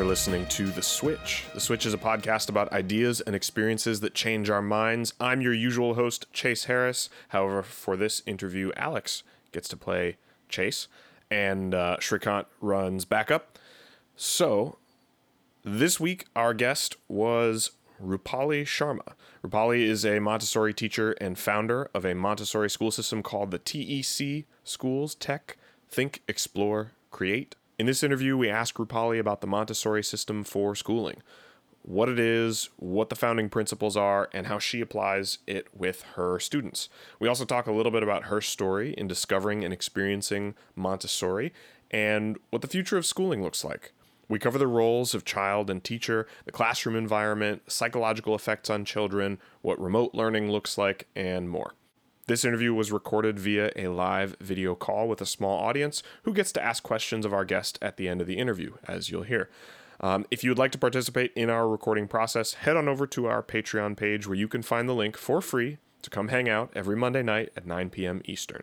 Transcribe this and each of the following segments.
You're listening to The Switch. The Switch is a podcast about ideas and experiences that change our minds. I'm your usual host, Chase Harris. However, for this interview, Alex gets to play Chase, and uh, Shrikant runs backup. So, this week, our guest was Rupali Sharma. Rupali is a Montessori teacher and founder of a Montessori school system called the TEC Schools Tech Think, Explore, Create. In this interview, we ask Rupali about the Montessori system for schooling, what it is, what the founding principles are, and how she applies it with her students. We also talk a little bit about her story in discovering and experiencing Montessori and what the future of schooling looks like. We cover the roles of child and teacher, the classroom environment, psychological effects on children, what remote learning looks like, and more. This interview was recorded via a live video call with a small audience who gets to ask questions of our guest at the end of the interview, as you'll hear. Um, if you would like to participate in our recording process, head on over to our Patreon page where you can find the link for free to come hang out every Monday night at 9 p.m. Eastern.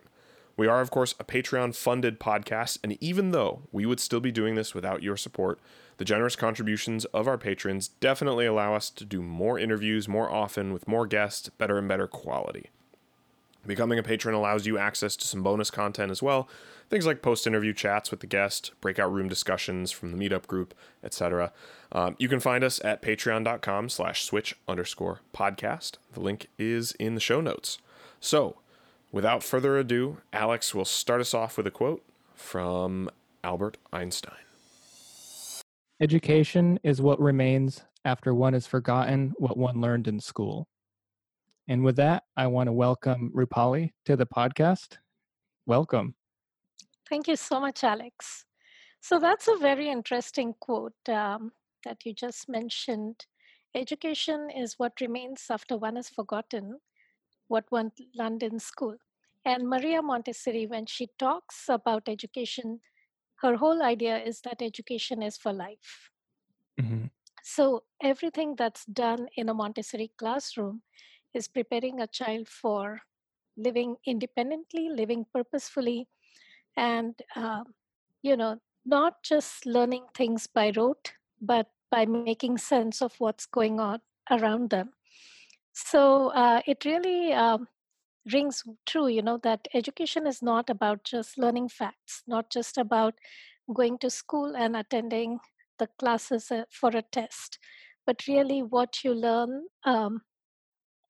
We are, of course, a Patreon funded podcast, and even though we would still be doing this without your support, the generous contributions of our patrons definitely allow us to do more interviews more often with more guests, better and better quality. Becoming a patron allows you access to some bonus content as well, things like post-interview chats with the guest, breakout room discussions from the meetup group, etc. Um, you can find us at patreon.com slash switch underscore podcast. The link is in the show notes. So, without further ado, Alex will start us off with a quote from Albert Einstein. Education is what remains after one has forgotten what one learned in school. And with that, I want to welcome Rupali to the podcast. Welcome. Thank you so much, Alex. So that's a very interesting quote um, that you just mentioned. Education is what remains after one has forgotten what one learned in school. And Maria Montessori, when she talks about education, her whole idea is that education is for life. Mm-hmm. So everything that's done in a Montessori classroom is preparing a child for living independently, living purposefully, and uh, you know, not just learning things by rote, but by making sense of what's going on around them. So uh, it really um, rings true, you know, that education is not about just learning facts, not just about going to school and attending the classes uh, for a test, but really what you learn um,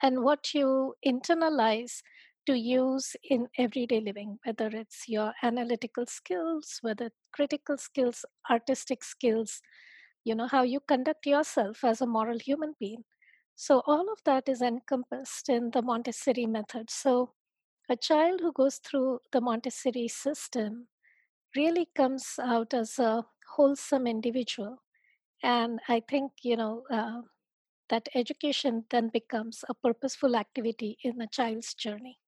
and what you internalize to use in everyday living, whether it's your analytical skills, whether critical skills, artistic skills, you know, how you conduct yourself as a moral human being. So, all of that is encompassed in the Montessori method. So, a child who goes through the Montessori system really comes out as a wholesome individual. And I think, you know, uh, that education then becomes a purposeful activity in a child's journey.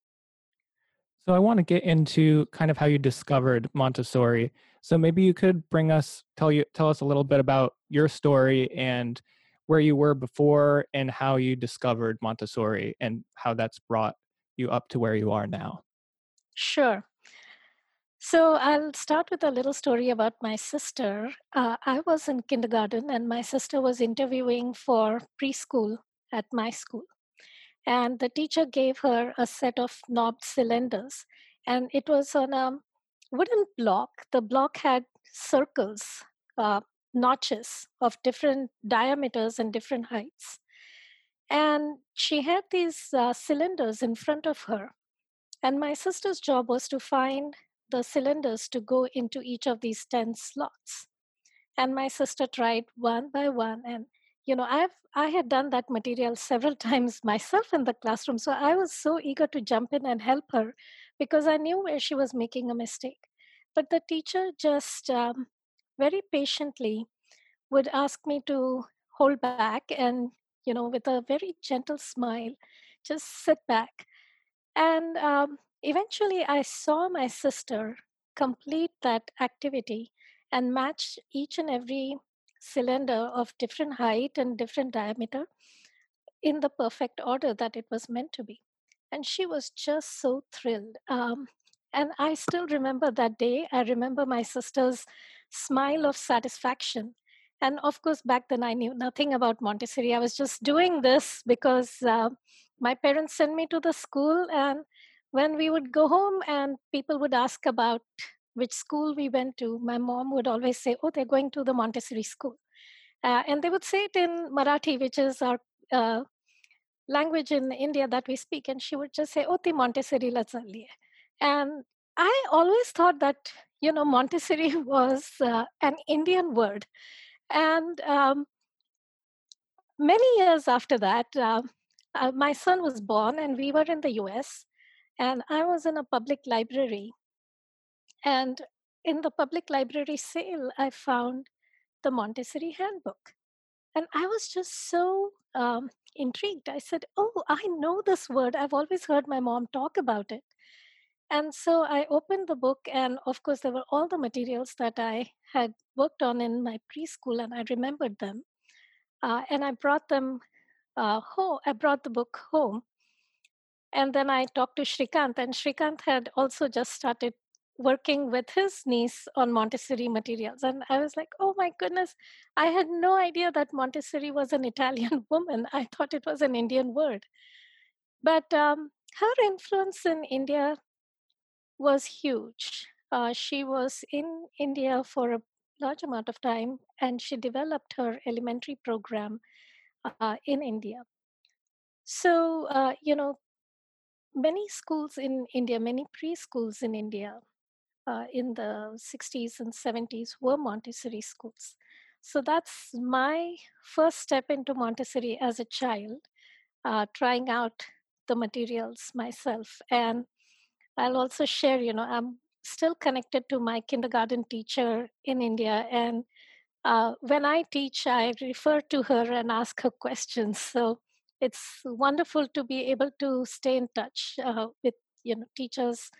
So I want to get into kind of how you discovered Montessori. So maybe you could bring us tell you tell us a little bit about your story and where you were before and how you discovered Montessori and how that's brought you up to where you are now. Sure. So I'll start with a little story about my sister. Uh, I was in kindergarten, and my sister was interviewing for preschool at my school. And the teacher gave her a set of knobbed cylinders, and it was on a wooden block. The block had circles, uh, notches of different diameters and different heights. And she had these uh, cylinders in front of her. And my sister's job was to find the cylinders to go into each of these 10 slots. And my sister tried one by one and you know i've i had done that material several times myself in the classroom so i was so eager to jump in and help her because i knew where she was making a mistake. But the teacher just um, very patiently would ask me to hold back and you know with a very gentle smile just sit back. And um, Eventually, I saw my sister complete that activity and match each and every cylinder of different height and different diameter in the perfect order that it was meant to be. And she was just so thrilled. Um, and I still remember that day. I remember my sister's smile of satisfaction And of course, back then I knew nothing about Montessori. I was just doing this because uh, my parents sent me to the school. And when we would go home and people would ask about which school we went to, my mom would always say, Oh, they're going to the Montessori school. Uh, and they would say it in Marathi, which is our uh, language in India that we speak. And she would just say, Oh, the Montessori la And I always thought that, you know, Montessori was uh, an Indian word. And um, many years after that, uh, uh, my son was born, and we were in the US, and I was in a public library. And in the public library sale, I found the Montessori handbook. And I was just so um, intrigued. I said, Oh, I know this word. I've always heard my mom talk about it. And so I opened the book, and of course, there were all the materials that I had worked on in my preschool, and I remembered them. Uh, and I brought them uh, home. I brought the book home. And then I talked to Shrikant, and Shrikant had also just started working with his niece on Montessori materials. And I was like, oh my goodness, I had no idea that Montessori was an Italian woman. I thought it was an Indian word. But um, her influence in India was huge. Uh, she was in India for a large amount of time and she developed her elementary program uh, in India. So, uh, you know, many schools in India, many preschools in India uh, in the 60s and 70s were Montessori schools. So that's my first step into Montessori as a child, uh, trying out the materials myself. And I'll also share, you know, I'm still connected to my kindergarten teacher in India. And uh, when I teach, I refer to her and ask her questions. So it's wonderful to be able to stay in touch uh, with, you know, teachers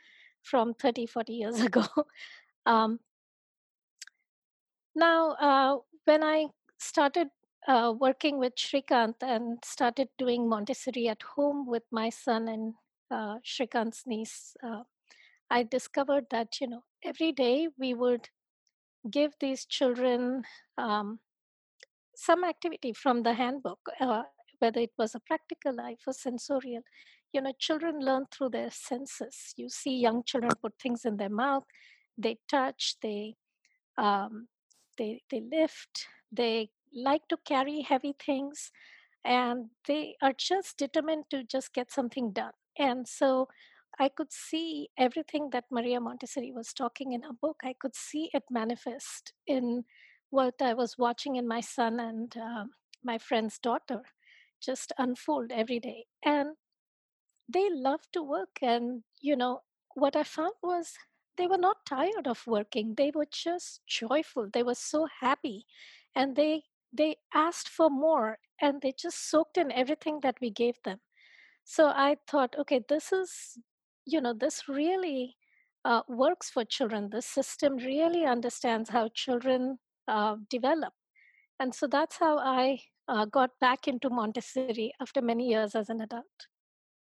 from 30, 40 years ago. um, now, uh, when I started uh, working with Shrikant and started doing Montessori at home with my son and uh, Shrikant's niece, uh, I discovered that, you know, every day we would give these children um, some activity from the handbook, uh, whether it was a practical life or sensorial. You know, children learn through their senses. You see young children put things in their mouth, they touch, they um, they they lift, they like to carry heavy things, and they are just determined to just get something done. And so I could see everything that Maria Montessori was talking in her book. I could see it manifest in what I was watching in my son and uh, my friend's daughter just unfold every day. And they love to work. And, you know, what I found was they were not tired of working. They were just joyful. They were so happy. And they they asked for more and they just soaked in everything that we gave them. So I thought, okay, this is you know, this really uh, works for children. This system really understands how children uh, develop. And so that's how I uh, got back into Montessori after many years as an adult.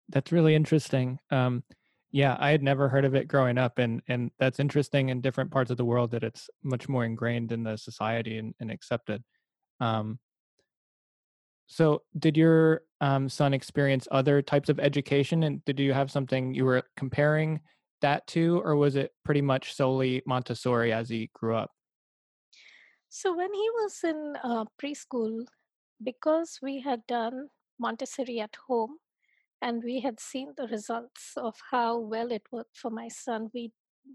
That's really interesting. Um, yeah, I had never heard of it growing up, and and that's interesting in different parts of the world that it's much more ingrained in the society and, and accepted. Um, so, did your um, son experience other types of education, and did you have something you were comparing that to, or was it pretty much solely Montessori as he grew up? So, when he was in uh, preschool, because we had done Montessori at home and we had seen the results of how well it worked for my son, we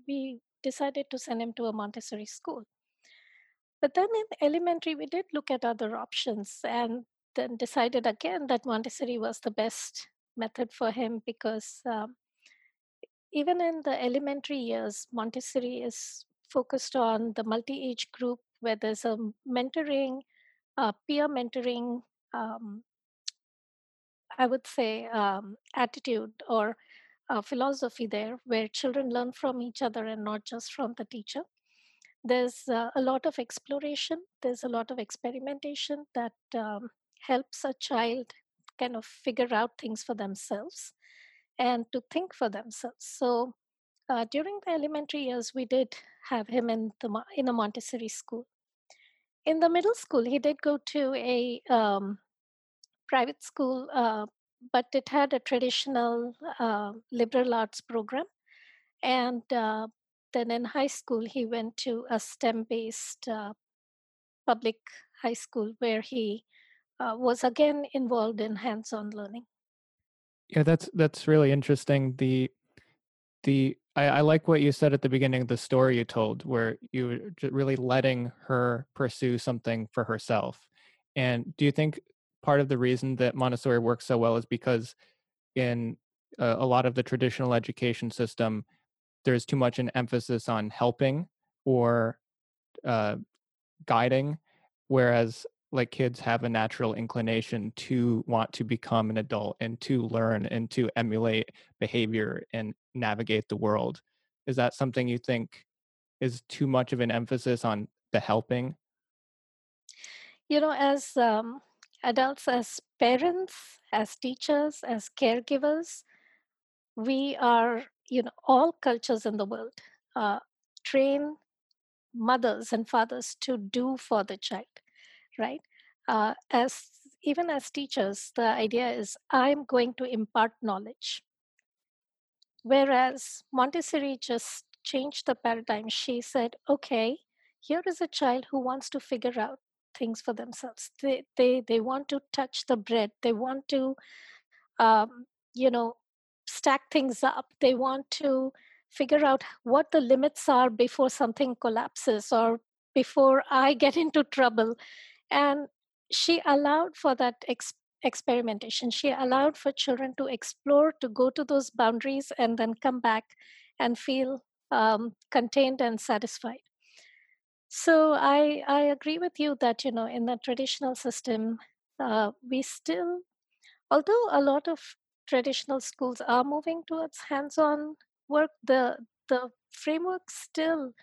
we decided to send him to a Montessori school. But then in elementary, we did look at other options, and then decided again that Montessori was the best method for him because um, even in the elementary years, Montessori is focused on the multi age group where there's a mentoring, uh, peer mentoring, um, I would say, um, attitude or uh, philosophy there where children learn from each other and not just from the teacher. There's uh, a lot of exploration, there's a lot of experimentation that um, helps a child kind of figure out things for themselves and to think for themselves. So uh, during the elementary years, we did have him in the in a Montessori school. In the middle school, he did go to a um, private school, uh, but it had a traditional uh, liberal arts program. And uh, then in high school, he went to a STEM based uh, public high school where he uh, was again involved in hands on learning. Yeah, that's that's really interesting. The the I, I, like what you said at the beginning of the story you told, where you were really letting her pursue something for herself. And do you think part of the reason that Montessori works so well is because in a, a lot of the traditional education system, there's too much an emphasis on helping or uh, guiding, whereas like kids have a natural inclination to want to become an adult and to learn and to emulate behavior and navigate the world. Is that something you think is too much of an emphasis on the helping? You know as um, adults as parents as teachers as caregivers we are you know all cultures in the world uh, train mothers and fathers to do for the child right? Uh, as even as teachers, the idea is I'm going to impart knowledge. Whereas Montessori just changed the paradigm. She said, okay, here is a child who wants to figure out things for themselves. They they they want to touch the bread. They want to, um, you know, stack things up. They want to figure out what the limits are before something collapses or before I get into trouble. And she allowed for that ex- experimentation. She allowed for children to explore, to go to those boundaries, and then come back and feel um, contained and satisfied. So I I agree with you that you know in the traditional system uh, we still, although a lot of traditional schools are moving towards hands-on work, the the framework still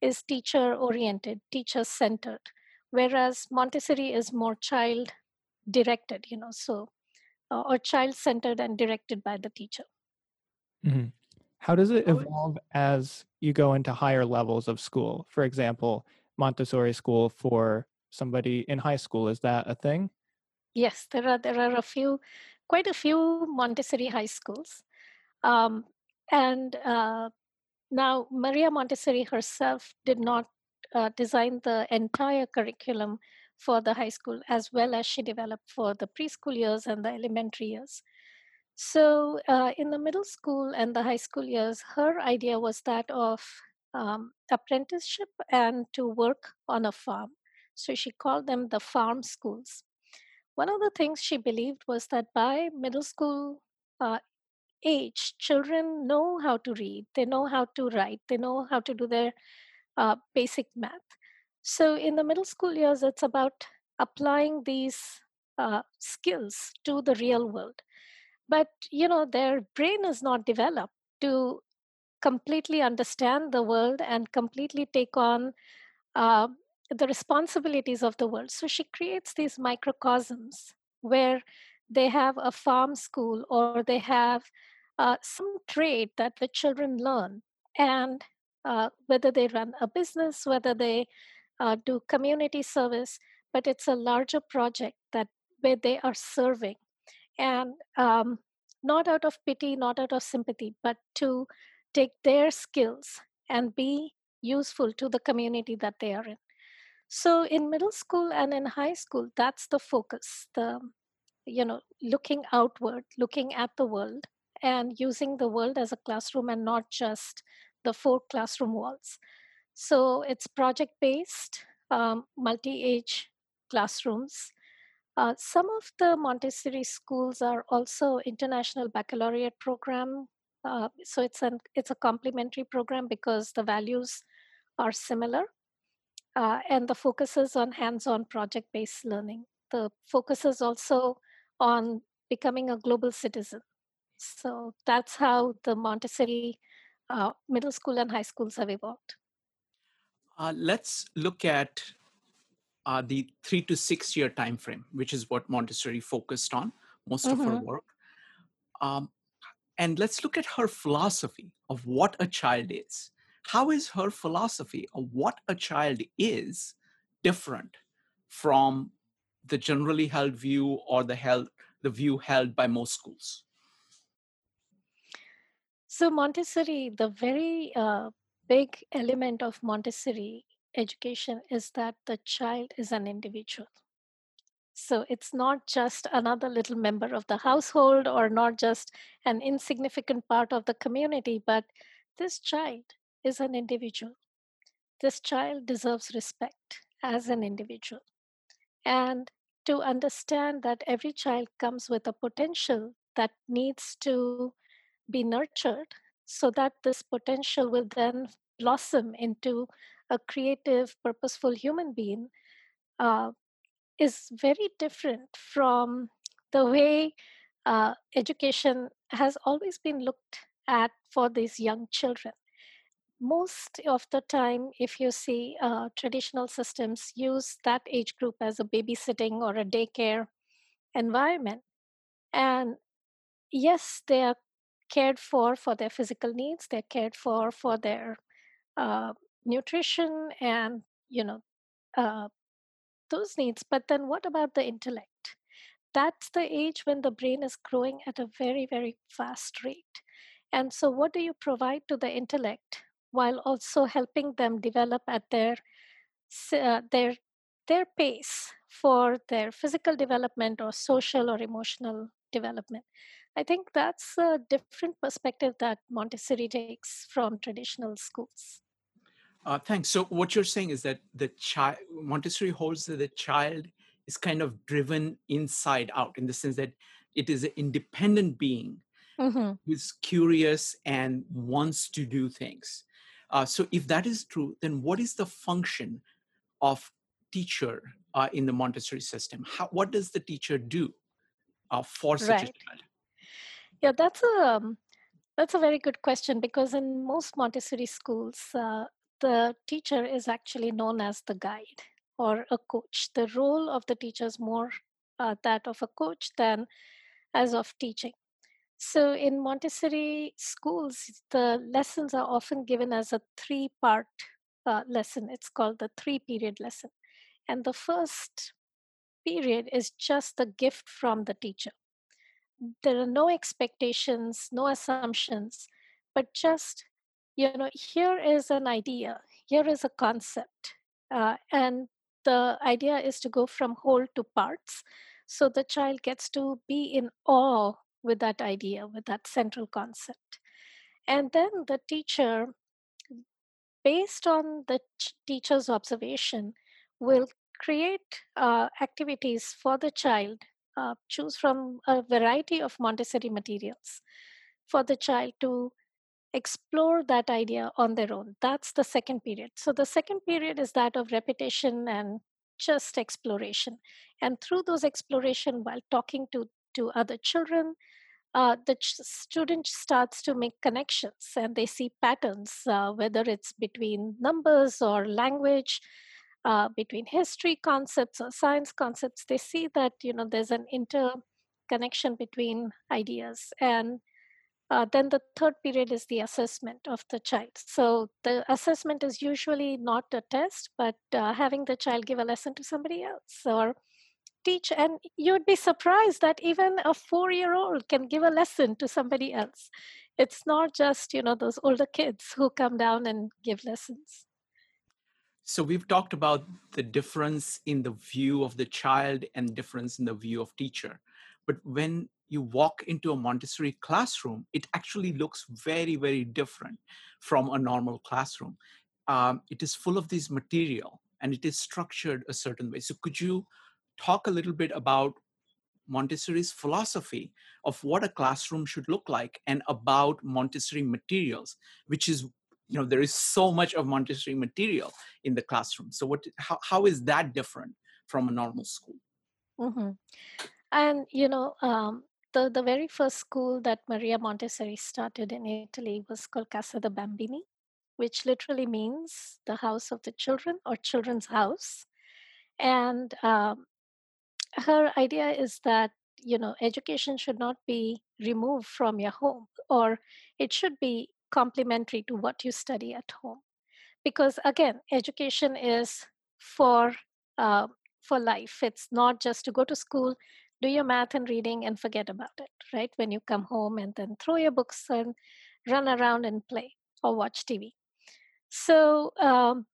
is teacher oriented, teacher centered whereas Montessori is more child directed, you know, so uh, or child centered and directed by the teacher. Mm-hmm. How does it evolve as you go into higher levels of school? For example, Montessori school for somebody in high school is that a thing? Yes, there are there are a few, quite a few Montessori high schools, um, and uh, now Maria Montessori herself did not uh, designed the entire curriculum for the high school as well as she developed for the preschool years and the elementary years. So, uh, in the middle school and the high school years, her idea was that of um, apprenticeship and to work on a farm. So, she called them the farm schools. One of the things she believed was that by middle school uh, age, children know how to read, they know how to write, they know how to do their uh, basic math. So in the middle school years, it's about applying these uh, skills to the real world. But you know, their brain is not developed to completely understand the world and completely take on uh, the responsibilities of the world. So she creates these microcosms where they have a farm school or they have uh, some trade that the children learn. And uh, whether they run a business, whether they uh, do community service, but it's a larger project that where they are serving, and um, not out of pity, not out of sympathy, but to take their skills and be useful to the community that they are in. So in middle school and in high school, that's the focus. The you know looking outward, looking at the world, and using the world as a classroom and not just the four classroom walls. So it's project based, um, multi age classrooms. Uh, some of the Montessori schools are also international baccalaureate program. Uh, so it's an it's a complementary program because the values are similar, uh, and the focus is on hands-on project-based learning. The focus is also on becoming a global citizen. So that's how the Montessori uh, middle school and high schools have evolved. Uh, let's look at uh, the three to six year time frame, which is what Montessori focused on most mm-hmm. of her mm-hmm. work. Um, and let's look at her philosophy of what a child is. How is her philosophy of what a child is different from the generally held view or the held the view held by most schools? So Montessori, the very uh, big element of Montessori education is that the child is an individual. So it's not just another little member of the household or not just an insignificant part of the community, but this child is an individual. This child deserves respect as an individual. And to understand that every child comes with a potential that needs to be nurtured so that this potential will then blossom into a creative, purposeful human being uh, is very different from the way uh, education has always been looked at for these young children. Most of the time, if you see uh, traditional systems use that age group as a babysitting or a daycare environment, and yes, they are cared for for their physical needs, they're cared for for their uh, nutrition and you know uh, those needs. But then, what about the intellect? That's the age when the brain is growing at a very very fast rate. And so, what do you provide to the intellect while also helping them develop at their uh, their their pace for their physical development or social or emotional development. I think that's a different perspective that Montessori takes from traditional schools. Uh, thanks. So what you're saying is that the child Montessori holds that the child is kind of driven inside out in the sense that it is an independent being mm-hmm. who's curious and wants to do things. Uh, so if that is true, then what is the function of teacher uh, in the Montessori system? How, what does the teacher do uh, for such right. a child? Yeah, that's a um, that's a very good question because in most Montessori schools, uh, the teacher is actually known as the guide or a coach. The role of the teacher is more uh, that of a coach than as of teaching. So in Montessori schools, the lessons are often given as a three part uh, lesson. It's called the three period lesson. And the first period is just the gift from the teacher. There are no expectations, no assumptions, but just, you know, here is an idea, here is a concept. Uh, and the idea is to go from whole to parts. So the child gets to be in awe with that idea, with that central concept. And then the teacher, based on the teacher's observation, will create uh, activities for the child, uh, choose from a variety of Montessori materials for the child to explore that idea on their own. That's the second period. So the second period is that of repetition and just exploration. And through those exploration, while talking to, to other children, uh, the ch- student starts to make connections and they see patterns, uh, whether it's between numbers or language, uh, between history concepts or science concepts. They see that you know there's an interconnection between ideas, and uh, then the third period is the assessment of the child. So the assessment is usually not a test, but uh, having the child give a lesson to somebody else or teach and you'd be surprised that even a four year old can give a lesson to somebody else it's not just you know those older kids who come down and give lessons so we've talked about the difference in the view of the child and difference in the view of teacher. But when you walk into a montessori classroom it actually looks very very different from a normal classroom. Um, it is full of this material and it is structured a certain way. So could you talk a little bit about Montessori's philosophy of what a classroom should look like and about Montessori materials, which is, you know, there is so much of Montessori material in the classroom. So, what, how, how is that different from a normal school? Mm-hmm. And, you know, um, the, the very first school that Maria Montessori started in Italy was called Casa dei Bambini, which literally means the house of the children or children's house. And um, her idea is that you know education should not be removed from your home or it should be complementary to what you study at home because again education is for uh, for life. It's not just to go to school, do your math and reading, and forget about it, right? When you come home and then throw your books and run around and play or watch TV. So, um,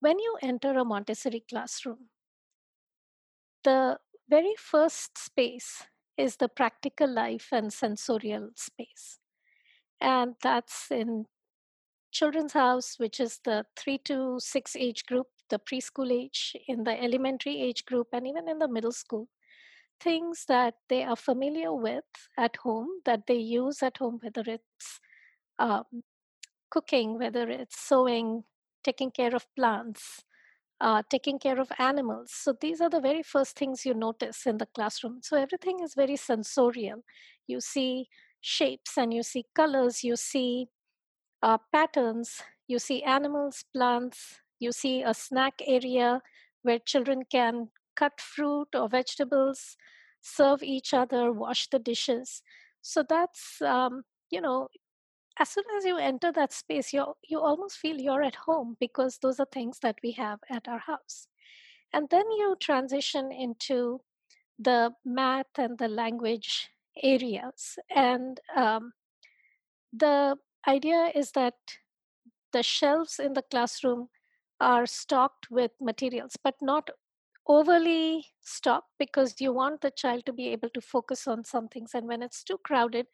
when you enter a Montessori classroom, the very first space is the practical life and sensorial space. And that's in Children's House, which is the three to six age group, the preschool age, in the elementary age group, and even in the middle school. Things that they are familiar with at home, that they use at home, whether it's um, cooking, whether it's sewing, taking care of plants, uh, taking care of animals. So these are the very first things you notice in the classroom. So everything is very sensorial. You see shapes and you see colors, you see uh, patterns, you see animals, plants, you see a snack area where children can cut fruit or vegetables, serve each other, wash the dishes. So that's, um, you know, as soon as you enter that space, you you almost feel you're at home because those are things that we have at our house. And then you transition into the math and the language areas. And um, the idea is that the shelves in the classroom are stocked with materials, but not overly stocked because you want the child to be able to focus on some things. And when it's too crowded,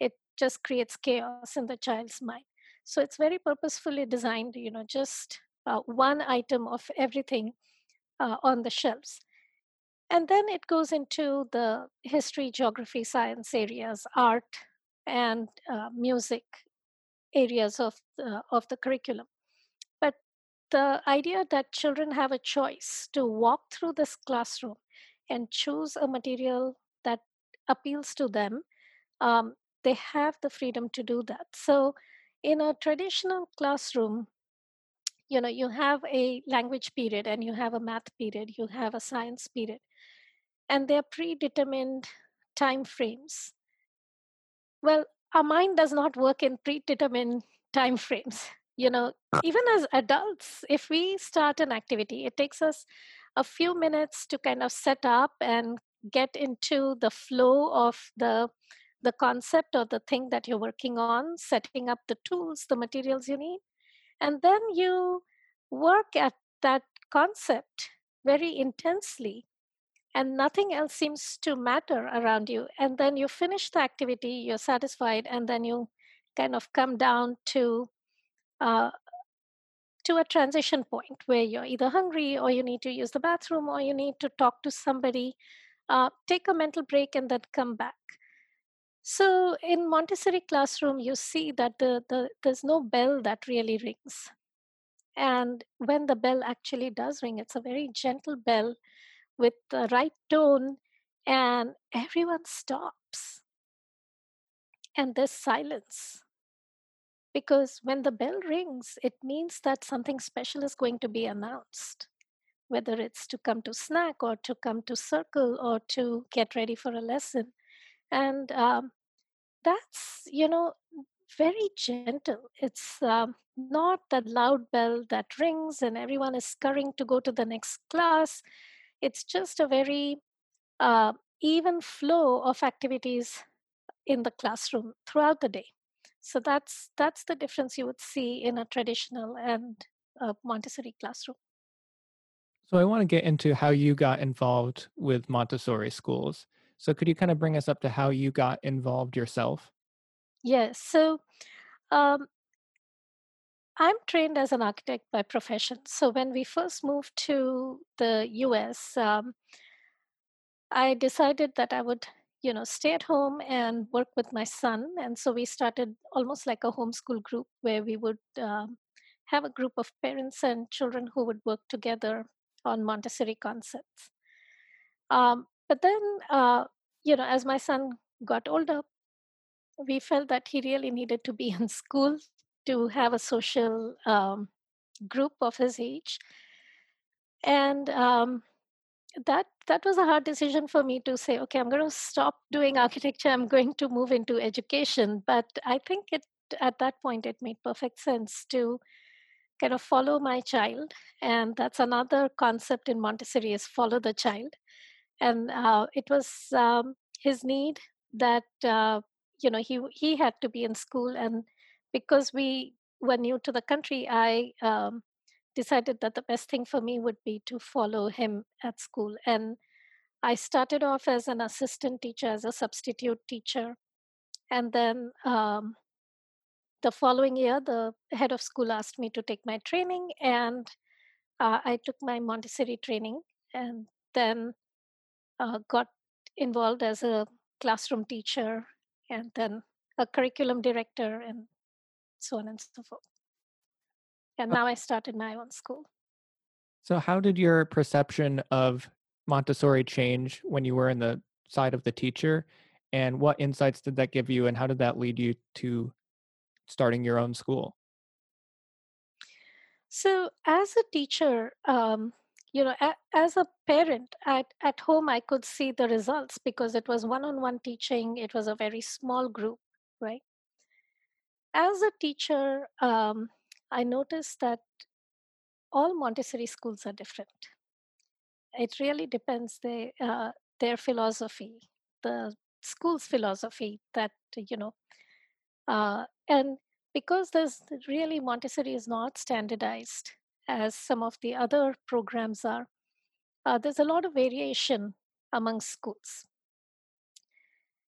it just creates chaos in the child's mind. So it's very purposefully designed, you know, just uh, one item of everything uh, on the shelves. And then it goes into the history, geography, science areas, art, and uh, music areas of the, of the curriculum. But the idea that children have a choice to walk through this classroom and choose a material that appeals to them, um, they have the freedom to do that. So, in a traditional classroom, you know, you have a language period and you have a math period, you have a science period, and they're predetermined time frames. Well, our mind does not work in predetermined time frames you know. Even as adults if we start an activity it takes us a few minutes to kind of set up and get into the flow of the the concept or the thing that you're working on setting up the tools the materials you need. And then you work at that concept very intensely and nothing else seems to matter around you. And then you finish the activity, you're satisfied, and then you kind of come down to uh, to a transition point where you're either hungry or you need to use the bathroom or you need to talk to somebody. Uh, take a mental break and then come back. So in Montessori classroom, you see that the, the there's no bell that really rings. And when the bell actually does ring, it's a very gentle bell with the right tone, and everyone stops. And there's silence. Because when the bell rings, it means that something special is going to be announced, whether it's to come to snack or to come to circle or to get ready for a lesson. And um, that's, you know, very gentle. It's um, not that loud bell that rings and everyone is scurrying to go to the next class it's just a very uh, even flow of activities in the classroom throughout the day. So that's that's the difference you would see in a traditional and a montessori classroom. So i want to get into how you got involved with montessori schools. So could you kind of bring us up to how you got involved yourself? Yes so um, I'm trained as an architect by profession. So when we first moved to the US, um, I decided that I would, you know, stay at home and work with my son. And so we started almost like a homeschool group where we would um, have a group of parents and children who would work together on Montessori concepts. Um, but then, uh, you know, as my son got older, we felt that he really needed to be in school to have a social um, group of his age and um, that that was a hard decision for me to say okay i'm going to stop doing architecture i'm going to move into education but i think it at that point it made perfect sense to kind of follow my child. And that's another concept in Montessori is follow the child. And uh, it was um, his need that, uh, you know, he, he had to be in school. And because we were new to the country, I um, decided that the best thing for me would be to follow him at school. And I started off as an assistant teacher, as a substitute teacher. And then um, the following year, the head of school asked me to take my training, and uh, I took my Montessori training and then uh, got involved as a classroom teacher and then a curriculum director and so on and so forth. And now I started my own school. So, how did your perception of Montessori change when you were in the side of the teacher? And what insights did that give you? And how did that lead you to starting your own school? So, as a teacher, um, you know, a, as a parent at, at home, I could see the results because it was one on one teaching, it was a very small group, right? As a teacher, um, I noticed that all Montessori schools are different. It really depends the, uh, their philosophy, the school's philosophy that, you know, uh, and because there's really Montessori is not standardized as some of the other programs are, uh, there's a lot of variation among schools.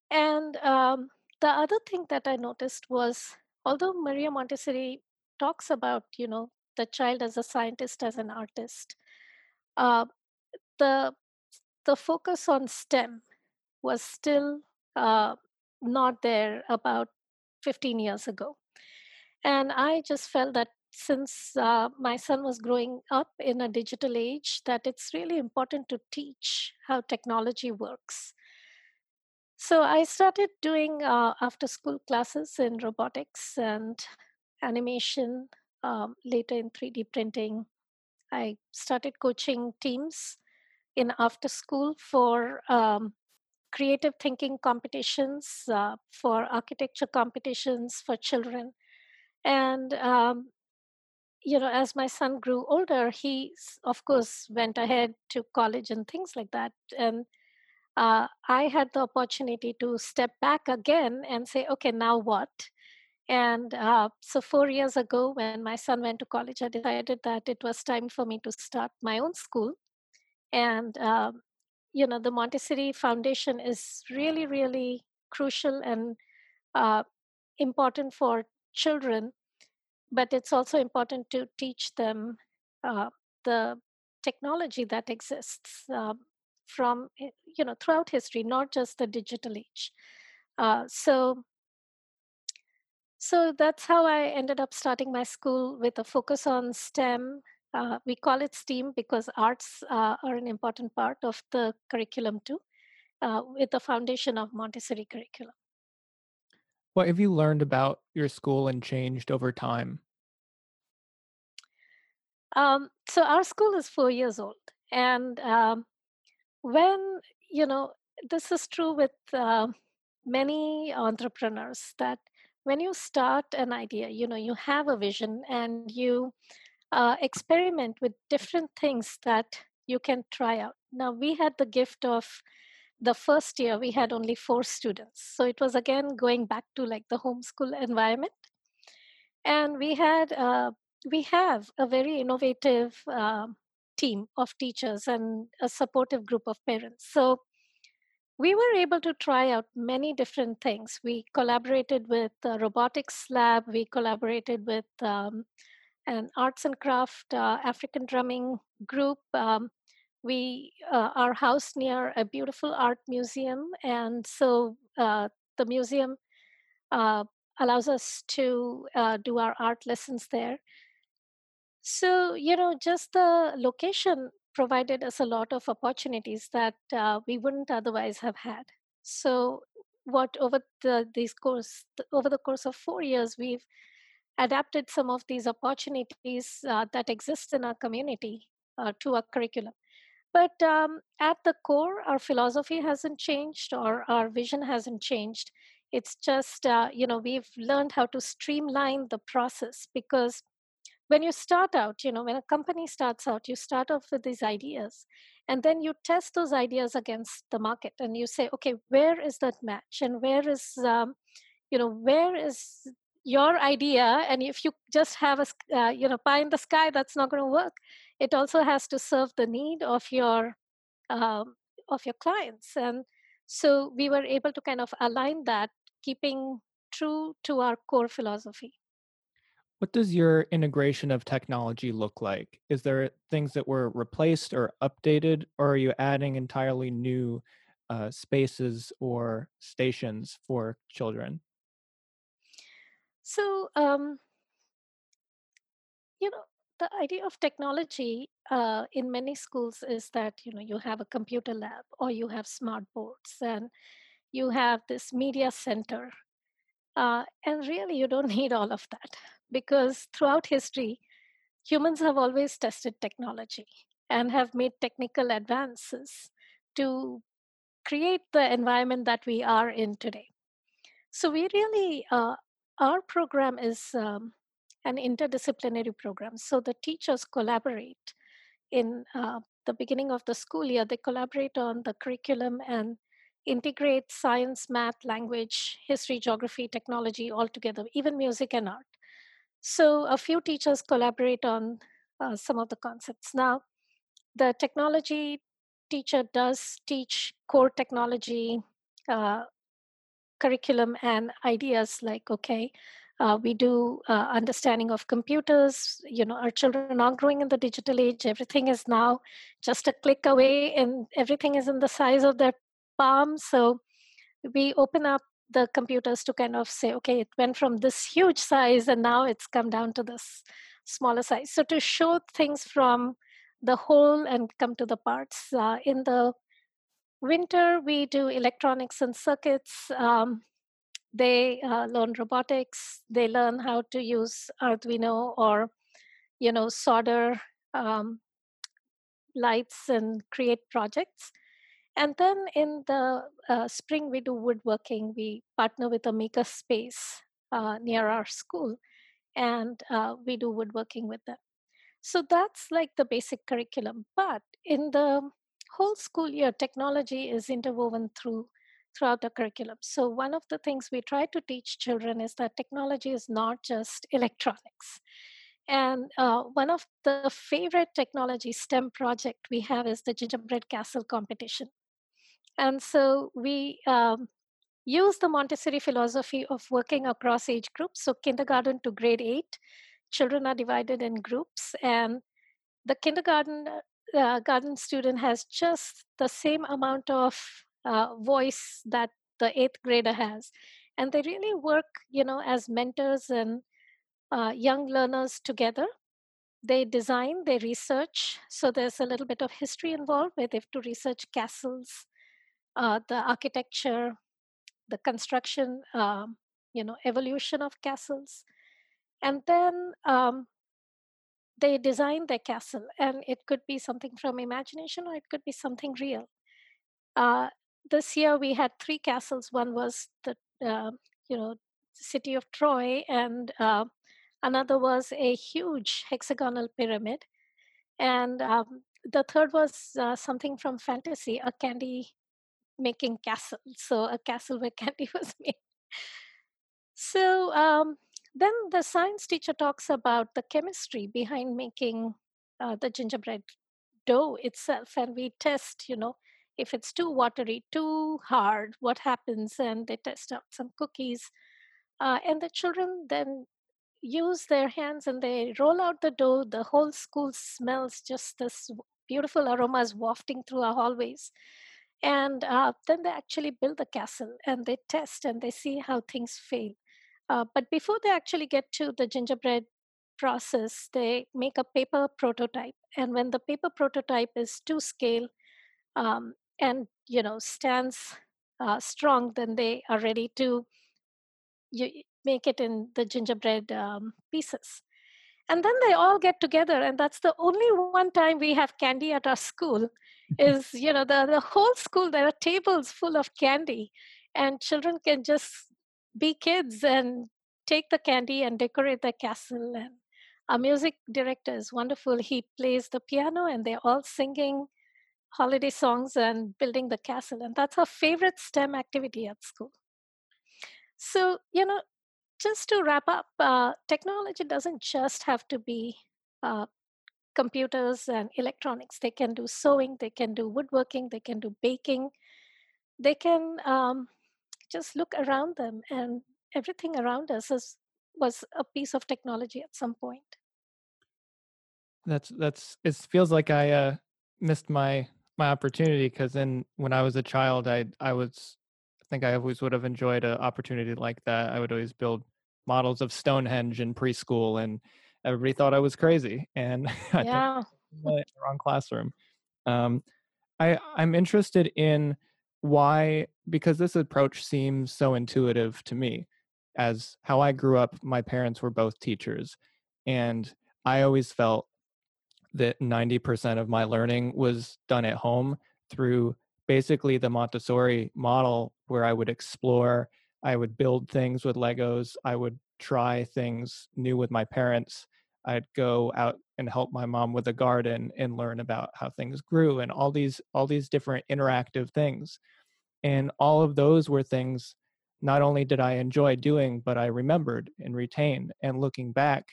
And um, the other thing that I noticed was although Maria Montessori talks about, you know, the child as a scientist, as an artist, uh, the the focus on STEM was still uh, not there about 15 years ago. And I just felt that since uh, my son was growing up in a digital age, that it's really important to teach how technology works. So I started doing uh, after school classes in robotics and animation, um, later in 3D printing. I started coaching teams in after school for um, creative thinking competitions, uh, for architecture competitions for children. And, um, you know, as my son grew older, he, of course, went ahead to college and things like that. And uh, I had the opportunity to step back again and say, okay, now what? And uh, so, four years ago, when my son went to college, I decided that it was time for me to start my own school. And um, you know the montessori foundation is really really crucial and uh, important for children but it's also important to teach them uh, the technology that exists uh, from eh, you know throughout history not just the digital age uh, so so that's how i ended up starting my school with a focus on stem uh, we call it STEAM because arts uh, are an important part of the curriculum too, uh, with the foundation of Montessori curriculum. What have you learned about your school and changed over time? Um, so our school is four years old, and um, when you know this is true with uh, many entrepreneurs that when you start an idea, you know you have a vision and you uh, experiment with different things that you can try out. Now, we had the gift of the first year, we had only four students. So it was again going back to like the homeschool environment. And we had, uh, we have a very innovative uh, team of teachers and a supportive group of parents. So we were able to try out many different things. We collaborated with the robotics lab, we collaborated with um, an arts and craft uh, African drumming group. Um, we uh, are housed near a beautiful art museum, and so uh, the museum uh, allows us to uh, do our art lessons there. So, you know, just the location provided us a lot of opportunities that uh, we wouldn't otherwise have had. So, what over the these course over the course of four years, we've adapted some of these opportunities uh, that exist in our community uh, to our curriculum. But um, at the core, our philosophy hasn't changed or our vision hasn't changed. It's just, uh, you know, we've learned how to streamline the process because when you start out, you know, when a company starts out, you start off with these ideas and then you test those ideas against the market and you say, okay, where is that match and where is, um, you know, where is your idea? And if you just have a, uh, you know, pie in the sky, that's not going to work. It also has to serve the need of your, um, of your clients. And so we were able to kind of align that, keeping true to our core philosophy. What does your integration of technology look like? Is there things that were replaced or updated, or are you adding entirely new uh, spaces or stations for children? So, um, you know, the idea of technology uh, in many schools is that you know you have a computer lab or you have smart boards and you have this media center uh, and really, you don't need all of that because throughout history, humans have always tested technology and have made technical advances to create the environment that we are in today. So, we really, uh, our program is um, an interdisciplinary program. So, the teachers collaborate in uh, the beginning of the school year, they collaborate on the curriculum and integrate science, math, language, history, geography, technology all together, even music and art. So a few teachers collaborate on uh, some of the concepts. Now, the technology teacher does teach core technology uh, curriculum and ideas like, okay, uh, we do uh, understanding of computers. You know, our children are growing in the digital age. Everything is now just a click away, and everything is in the size of their palm. So we open up the computers to kind of say, okay, it went from this huge size and now it's come down to this smaller size. So to show things from the whole and come to the parts. Uh, in the winter, we do electronics and circuits. Um, they uh, learn robotics. They learn how to use Arduino or, you know, solder um, lights and create projects. And then in the uh, spring, we do woodworking. We partner with a maker space uh, near our school, and uh, we do woodworking with them. So that's like the basic curriculum. But in the whole school year, technology is interwoven through throughout the curriculum. So one of the things we try to teach children is that technology is not just electronics. And uh, one of the favorite technology STEM project we have is the gingerbread castle competition. And so we um, use the Montessori philosophy of working across age groups. So, kindergarten to grade eight, children are divided in groups, and the kindergarten uh, garden student has just the same amount of uh, voice that the eighth grader has. And they really work, you know, as mentors and uh, young learners together. They design, they research. So there's a little bit of history involved where they have to research castles, uh, the architecture, the construction, um, you know, evolution of castles. And then um, they design their castle, and it could be something from imagination or it could be something real. Uh, this year we had three castles. One was the, uh, you know, city of Troy, and uh, another was a huge hexagonal pyramid, and um, the third was uh, something from fantasy, a candy making castle. So a castle where candy was made. So um, then the science teacher talks about the chemistry behind making uh, the gingerbread dough itself, and we test, you know, if it's too watery, too hard, what happens, and they test out some cookies. Uh, and the children then use their hands and they roll out the dough. The whole school smells just this beautiful aromas wafting through our hallways and uh, then they actually build the castle and they test and they see how things fail. Uh, but before they actually get to the gingerbread process they make a paper prototype and when the paper prototype is to scale um, and you know stands uh, strong then they are ready to you, make it in the gingerbread um, pieces and then they all get together and that's the only one time we have candy at our school is you know the, the whole school there are tables full of candy and children can just be kids and take the candy and decorate the castle and Our music director is wonderful. He plays the piano and they're all singing holiday songs and building the castle. And that's our favorite STEM activity at school. So, you know, just to wrap up, uh, technology doesn't just have to be uh, computers and electronics. They can do sewing, they can do woodworking, they can do baking. They can um, just look around them, and everything around us is, was a piece of technology at some point. That's that's. It feels like I uh, missed my my opportunity because then when I was a child, I I was think I always would have enjoyed an opportunity like that. I would always build models of Stonehenge in preschool, and everybody thought I was crazy, and I yeah. the wrong classroom. Um, I I'm interested in why because this approach seems so intuitive to me as how I grew up my parents were both teachers and I always felt that 90% of my learning was done at home through basically the Montessori model where I would explore, I would build things with Legos, I would try things new with my parents. I'd go out and help my mom with the garden and learn about how things grew and all these all these different interactive things. And all of those were things not only did I enjoy doing, but I remembered and retained. And looking back,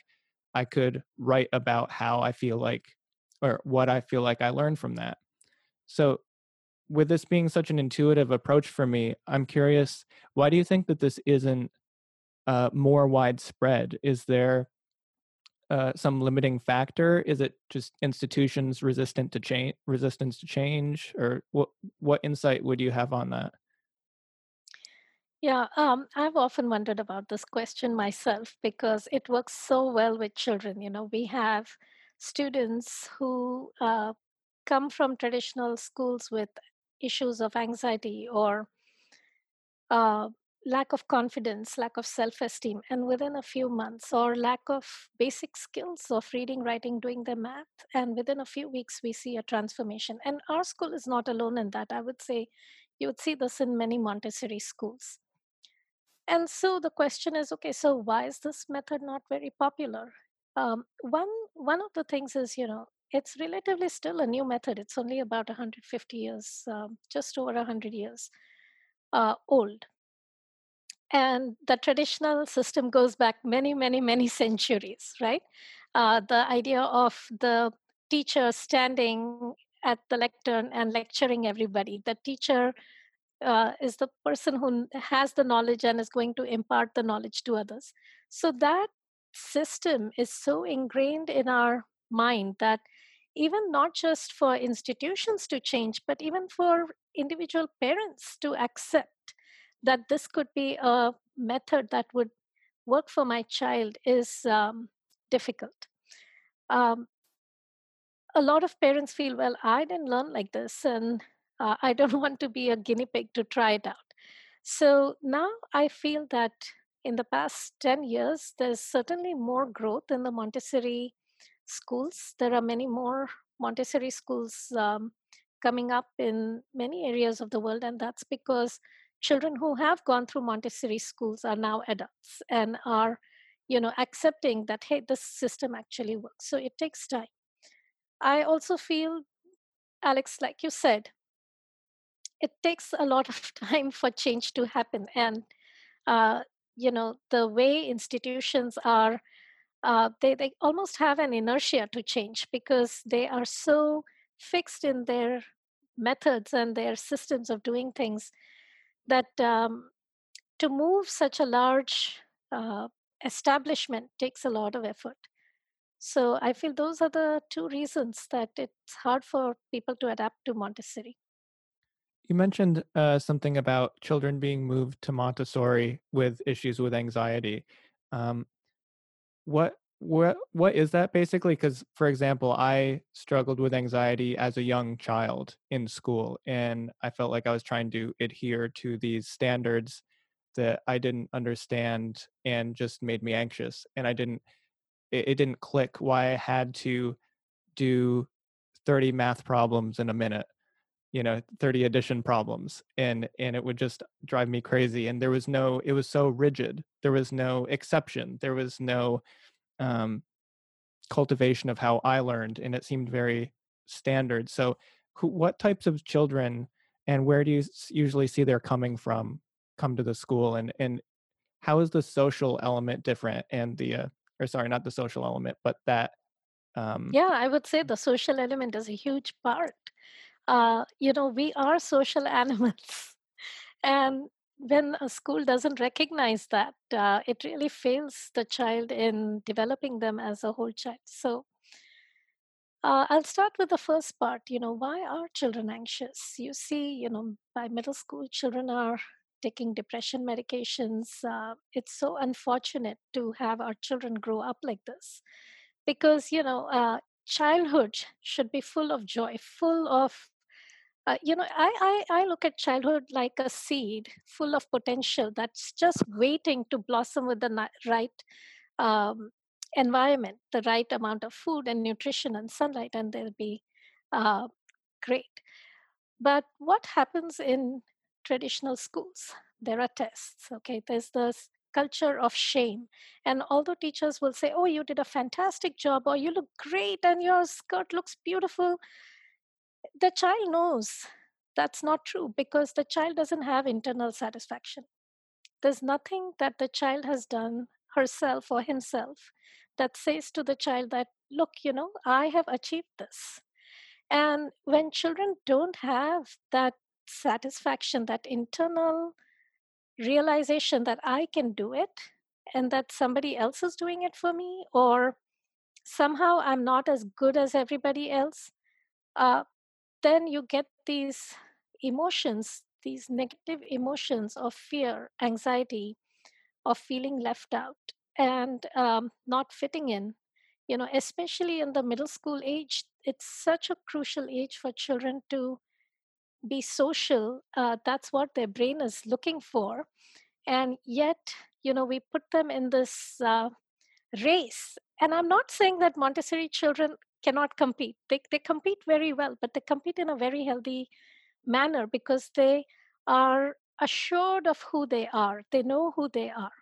I could write about how I feel like or what I feel like I learned from that. So, with this being such an intuitive approach for me, I'm curious why do you think that this isn't uh, more widespread? Is there uh, some limiting factor? Is it just institutions resistant to change, resistance to change, or what? What insight would you have on that? Yeah, um, I've often wondered about this question myself because it works so well with children. You know, we have students who uh, come from traditional schools with issues of anxiety or uh, lack of confidence, lack of self esteem, and within a few months, or lack of basic skills of reading, writing, doing the math, and within a few weeks, we see a transformation. And our school is not alone in that. I would say you would see this in many Montessori schools. And so the question is okay, so why is this method not very popular? Um, one, one of the things is, you know, it's relatively still a new method. It's only about 150 years, um, just over 100 years uh, old. And the traditional system goes back many, many, many centuries, right? Uh, the idea of the teacher standing at the lectern and lecturing everybody, the teacher uh, is the person who has the knowledge and is going to impart the knowledge to others. So that system is so ingrained in our mind that even not just for institutions to change, but even for individual parents to accept that this could be a method that would work for my child is um, difficult. Um, a lot of parents feel, well, I didn't learn like this, and uh, I don't want to be a guinea pig to try it out. So now I feel that in the past 10 years, there's certainly more growth in the Montessori schools. There are many more Montessori schools um, coming up in many areas of the world, and that's because children who have gone through Montessori schools are now adults and are, you know, accepting that hey, this system actually works. So it takes time. I also feel, Alex, like you said, it takes a lot of time for change to happen and uh, you know the way institutions are uh, they, they almost have an inertia to change because they are so fixed in their methods and their systems of doing things that um, to move such a large uh, establishment takes a lot of effort so i feel those are the two reasons that it's hard for people to adapt to montessori you mentioned uh, something about children being moved to Montessori with issues with anxiety. Um, what what what is that basically? Because, for example, I struggled with anxiety as a young child in school, and I felt like I was trying to adhere to these standards that I didn't understand and just made me anxious. And I didn't it, it didn't click why I had to do 30 math problems in a minute you know 30 addition problems and and it would just drive me crazy and there was no it was so rigid there was no exception there was no um cultivation of how I learned, and it seemed very standard. So, who, what types of children and where do you usually see they're coming from come to the school, and and how is the social element different? And the uh, or sorry, not the social element, but that. Um, yeah, I would say the social element is a huge part. Uh, you know, we are social animals, and when a school doesn't recognize that, uh, it really fails the child in developing them as a whole child. So uh, I'll start with the first part. You know, why are children anxious? You see, you know, by middle school, children are taking depression medications. Uh, it's so unfortunate to have our children grow up like this because, you know, uh, childhood should be full of joy, full of uh, you know I, I i look at childhood like a seed full of potential that's just waiting to blossom with the right um, environment the right amount of food and nutrition and sunlight and they'll be uh, great. But what happens in traditional schools? There are tests okay? There's this culture of shame. And although teachers will say oh you did a fantastic job or you look great and your skirt looks beautiful the child knows that's not true because the child doesn't have internal satisfaction. There's nothing that the child has done herself or himself that says to the child that, look, you know, I have achieved this. And when children don't have that satisfaction, that internal realization that I can do it and that somebody else is doing it for me, or somehow I'm not as good as everybody else, uh, then you get these emotions, these negative emotions of fear, anxiety, of feeling left out and um, not fitting in. You know, especially in the middle school age, it's such a crucial age for children to be social. Uh, that's what their brain is looking for. And yet, you know, we put them in this uh, race. And I'm not saying that Montessori children cannot compete. They, they compete very well, but they compete in a very healthy manner because they are assured of who they are. They know who they are.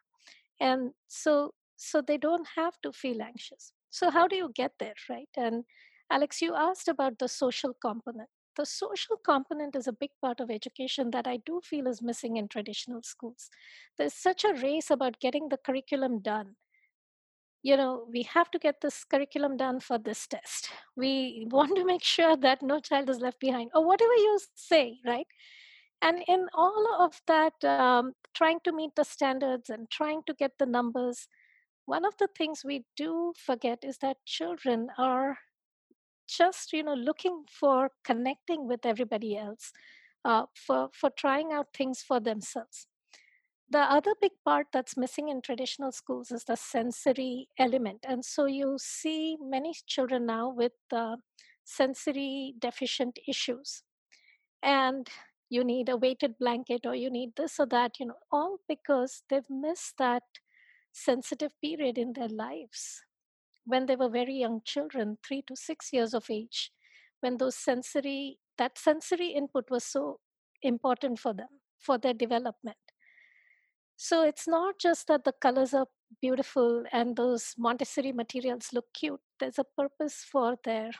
And so so they don't have to feel anxious. So how do you get there, right? And Alex, you asked about the social component. The social component is a big part of education that I do feel is missing in traditional schools. There's such a race about getting the curriculum done you know, we have to get this curriculum done for this test. We want to make sure that no child is left behind, or whatever you say, right? And in all of that, um, trying to meet the standards and trying to get the numbers, one of the things we do forget is that children are just, you know, looking for connecting with everybody else, uh, for for trying out things for themselves the other big part that's missing in traditional schools is the sensory element. And so you see many children now with uh, sensory deficient issues. And you need a weighted blanket or you need this or that, you know, all because they've missed that sensitive period in their lives when they were very young children, three to six years of age, when those sensory, that sensory input was so important for them, for their development. So it's not just that the colors are beautiful and those Montessori materials look cute. There's a purpose for their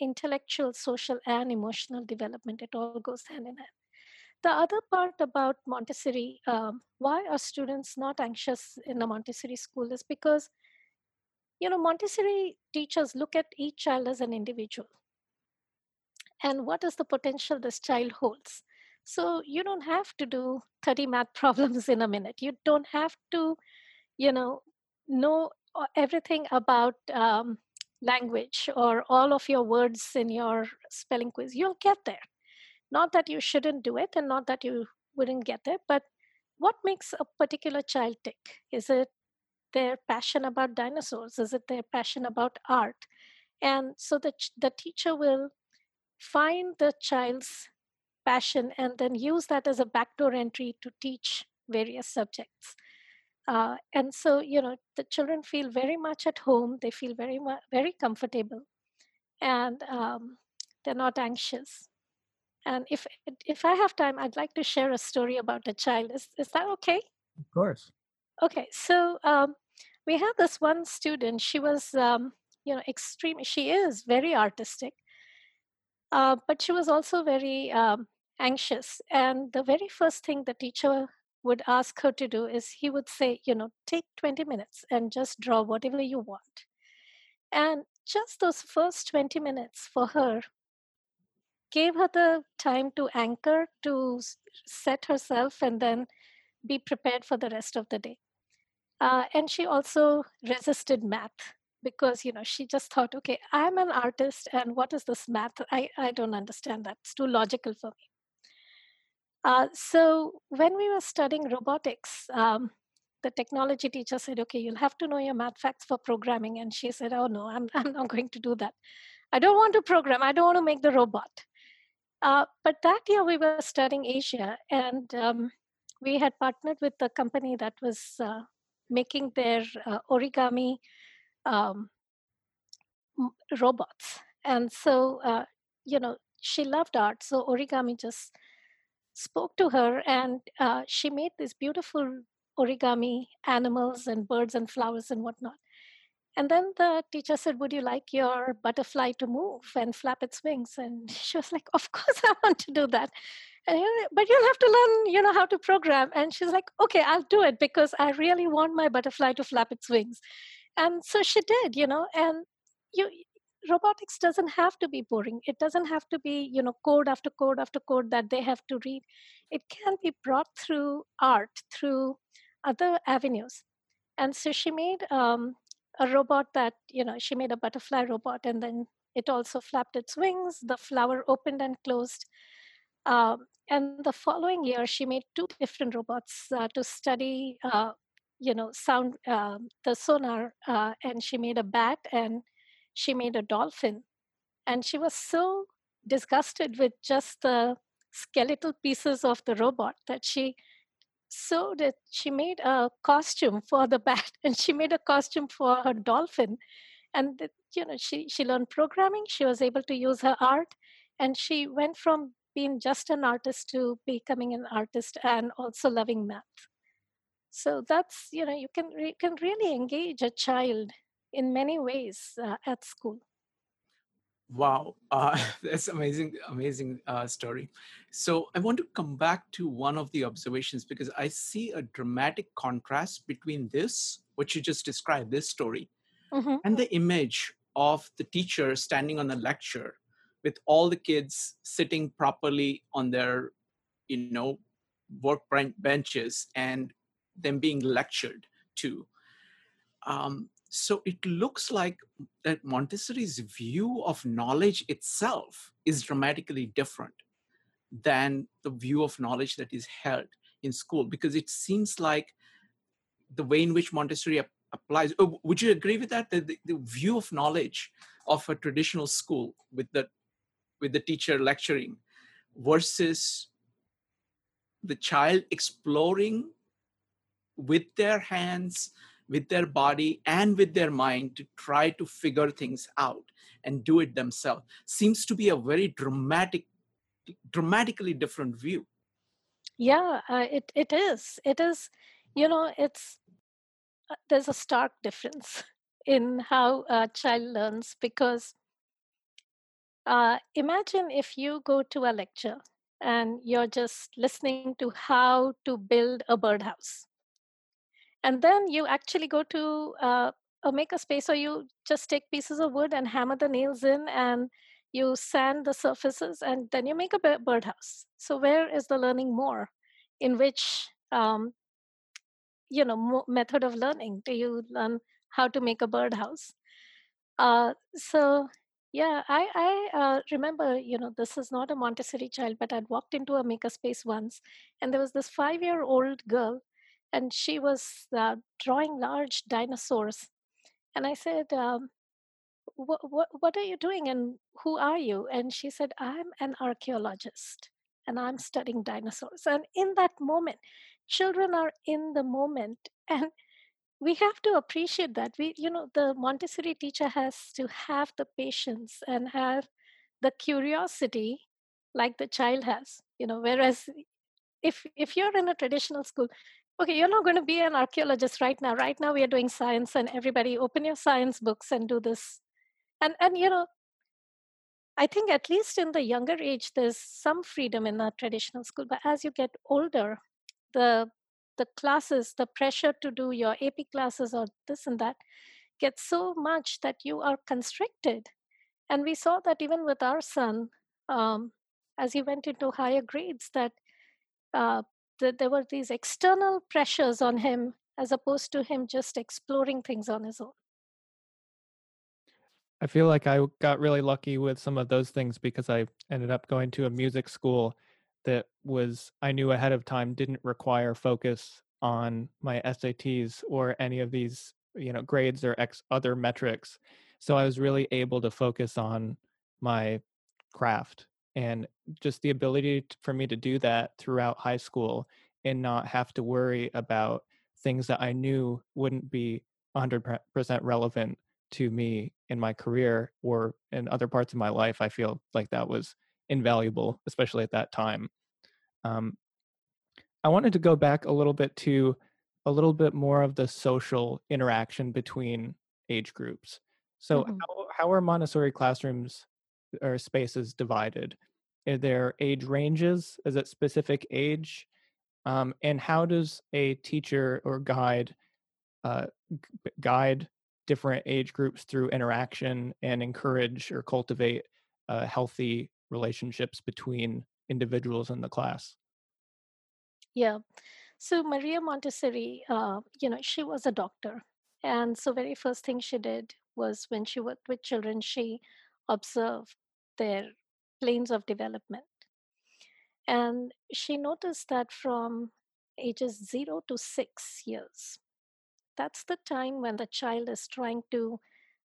intellectual, social, and emotional development. It all goes hand in hand. The other part about Montessori, um, why are students not anxious in a Montessori school, is because you know Montessori teachers look at each child as an individual, and what is the potential this child holds. So you don't have to do 30 math problems in a minute. You don't have to, you know, know everything about um, language or all of your words in your spelling quiz. You'll get there. Not that you shouldn't do it and not that you wouldn't get there, but what makes a particular child tick? Is it their passion about dinosaurs? Is it their passion about art? And so the, the teacher will find the child's passion and then use that as a backdoor entry to teach various subjects. Uh, and so, you know, the children feel very much at home. They feel very, mu- very comfortable, and um, they're not anxious. And if if I have time, I'd like to share a story about a child. Is is that okay? Of course. Okay, so um, we had this one student. She was, um, you know, extreme. She is very artistic, uh, but she was also very um, anxious. And the very first thing the teacher would ask her to do is he would say, you know, take 20 minutes and just draw whatever you want. And just those first 20 minutes for her gave her the time to anchor, to set herself, and then be prepared for the rest of the day. Uh, and she also resisted math because you know she just thought okay i'm an artist and what is this math i, I don't understand that it's too logical for me uh, so when we were studying robotics um, the technology teacher said okay you'll have to know your math facts for programming and she said oh no i'm, I'm not going to do that i don't want to program i don't want to make the robot uh, but that year we were studying asia and um, we had partnered with a company that was uh, making their uh, origami um, robots. And so, uh, you know, she loved art. So origami just spoke to her and uh, she made these beautiful origami animals and birds and flowers and whatnot. And then the teacher said, Would you like your butterfly to move and flap its wings? And she was like, Of course, I want to do that. And but you'll have to learn, you know, how to program. And she's like, Okay, I'll do it because I really want my butterfly to flap its wings. And so she did, you know, and you robotics doesn't have to be boring. It doesn't have to be, you know, code after code after code that they have to read. It can be brought through art, through other avenues. And so she made um, a robot that you know she made a butterfly robot and then it also flapped its wings the flower opened and closed um, and the following year she made two different robots uh, to study uh, you know sound uh, the sonar uh, and she made a bat and she made a dolphin and she was so disgusted with just the skeletal pieces of the robot that she so that she made a costume for the bat and she made a costume for her dolphin. And you know she she learned programming she was able to use her art and she went from being just an artist to becoming an artist and also loving math. So that's you know you can you can really engage a child in many ways uh, at school Wow, uh, that's amazing, amazing uh, story. So I want to come back to one of the observations because I see a dramatic contrast between this, what you just described, this story, mm-hmm. and the image of the teacher standing on a lecture with all the kids sitting properly on their, you know, work benches and them being lectured to. Um, so it looks like that Montessori's view of knowledge itself is dramatically different than the view of knowledge that is held in school because it seems like the way in which Montessori ap- applies. Oh, would you agree with that? The, the, the, view of knowledge of a traditional school with the with the teacher lecturing versus the child exploring with their hands with their body and with their mind to try to figure things out and do it themselves. Seems to be a very dramatic dramatically different view. Yeah uh, it it is. It is you know it's uh, there's a stark difference in how a child learns because uh, imagine if you go to a lecture and you're just listening to how to build a birdhouse and then you actually go to uh, a maker space or you just take pieces of wood and hammer the nails in and you sand the surfaces and then you make a birdhouse. So where is the learning more? In which um, you know method of learning do you learn how to make a birdhouse? Uh, so yeah i i uh, remember you know this is not a montessori child but i'd walked into a makerspace once and there was this five year old girl and she was uh, drawing large dinosaurs. And I said, um, what, what, what are you doing and who are you? And she said, I'm an archaeologist and I'm studying dinosaurs. And in that moment, children are in the moment. And we have to appreciate that. We, you know, the Montessori teacher has to have the patience and have the curiosity like the child has, you know, whereas if if you're in a traditional school okay, you're not going to be an archaeologist right now. Right now, we are doing science, and everybody open your science books and do this. And and you know, I think at least in the younger age, there's some freedom in a traditional school. But as you get older, the the classes, the pressure to do your AP classes or this and that gets so much that you are constricted. And we saw that even with our son, um, as he went into higher grades, that uh, th- there were these external pressures on him as opposed to him just exploring things on his own. I feel like I got really lucky with some of those things because I ended up going to a music school that was I knew ahead of time didn't require focus on my SATs or any of these, you know, grades or X other metrics. So I was really able to focus on my craft and just the ability for me to do that throughout high school and not have to worry about things that I knew wouldn't be 100% relevant to me in my career or in other parts of my life, I feel like that was invaluable, especially at that time. Um, I wanted to go back a little bit to a little bit more of the social interaction between age groups. So, mm-hmm. how, how are Montessori classrooms or spaces divided? Are there age ranges? Is it specific age? Um, and how does a teacher or guide uh, g- guide different age groups through interaction and encourage or cultivate uh, healthy relationships between individuals in the class yeah so maria montessori uh, you know she was a doctor and so very first thing she did was when she worked with children she observed their planes of development. And she noticed that from ages 0 to 6 years that's the time when the child is trying to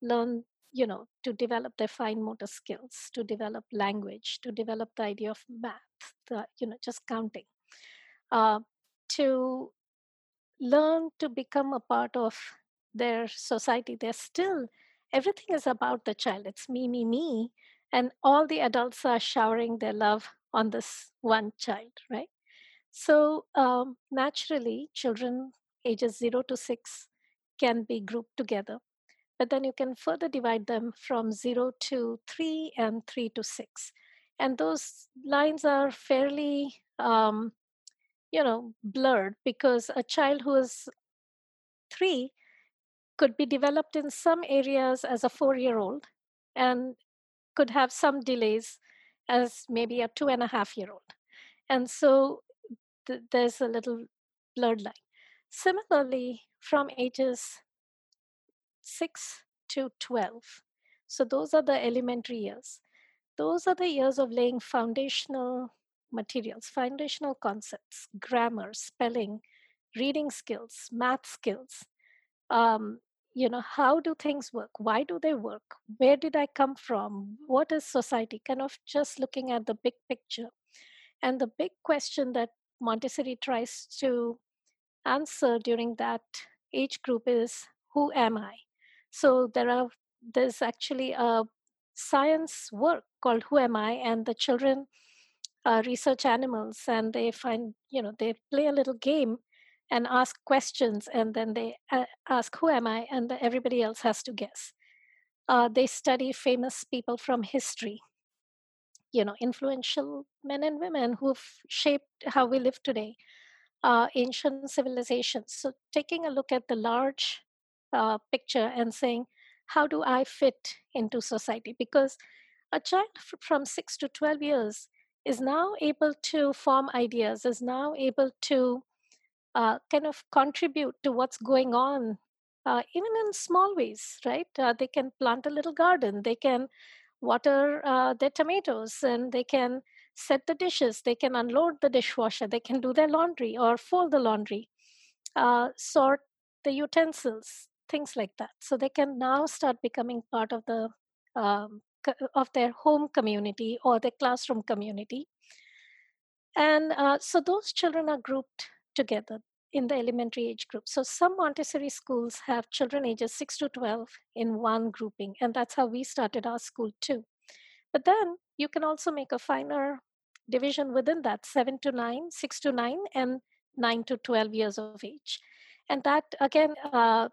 learn you know to develop their fine motor skills to develop language to develop the idea of math the you know just counting uh, to learn to become a part of their society. They're still everything is about the child. It's me me me and all the adults are showering their love on this one child right so um, naturally children ages 0 to 6 can be grouped together. But then you can further divide them from 0 to 3 and 3 to 6. And those lines are fairly, um, you know, blurred because a child who is 3 could be developed in some areas as a four year old and could have some delays as maybe a two and a half year old. And so th- there's a little blurred line. Similarly, from ages 6 to 12, so those are the elementary years, those are the years of laying foundational materials, foundational concepts, grammar, spelling, reading skills, math skills. Um, you know, how do things work? Why do they work? Where did I come from? What is society? Kind of just looking at the big picture. And the big question that Montessori tries to answer during that age group is who am I? So there are there's actually a science work called Who Am I? And the children uh, research animals and they find, you know, they play a little game and ask questions and then they uh, ask, Who am I? And everybody else has to guess. Uh, they study famous people from history, you know, influential men and women who've shaped how we live today uh, ancient civilizations. So, taking a look at the large uh, picture and saying, how do I fit into society? Because a child from 6 to 12 years is now able to form ideas, is now able to uh, kind of contribute to what's going on, uh, even in small ways, right? Uh, they can plant a little garden, they can water uh, their tomatoes, and they can set the dishes, they can unload the dishwasher, they can do their laundry or fold the laundry, uh, sort the utensils, things like that. So they can now start becoming part of the um, of their home community or their classroom community. And uh, so those children are grouped together in the elementary age group. So some Montessori schools have children ages 6 to 12 in one grouping, and that's how we started our school too. But then you can also make a finer division within that 7 to 9, 6 to 9, and 9 to 12 years of age. And that, again, uh,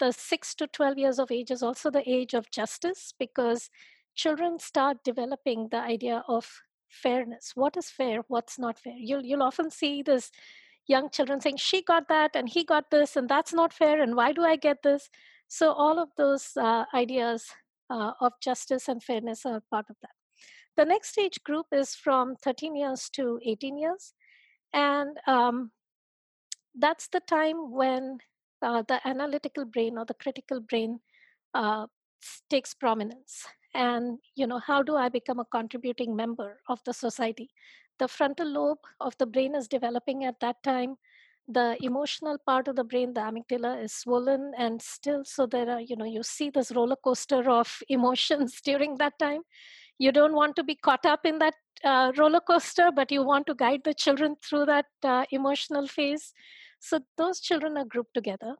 the 6 to 12 years of age is also the age of justice because children start developing the idea of fairness. What is fair? What's not fair? You'll, you'll often see this young children saying, she got that and he got this, and that's not fair, and why do I get this? So, all of those uh, ideas uh, of justice and fairness are part of that. The next age group is from 13 years to 18 years. And um, that's the time when uh, the analytical brain or the critical brain uh, takes prominence and you know how do i become a contributing member of the society the frontal lobe of the brain is developing at that time. The emotional part of the brain the amygdala is swollen and still so there are you know you see this roller coaster of emotions during that time. You don't want to be caught up in that uh, roller coaster but you want to guide the children through that uh, emotional phase. So those children are grouped together.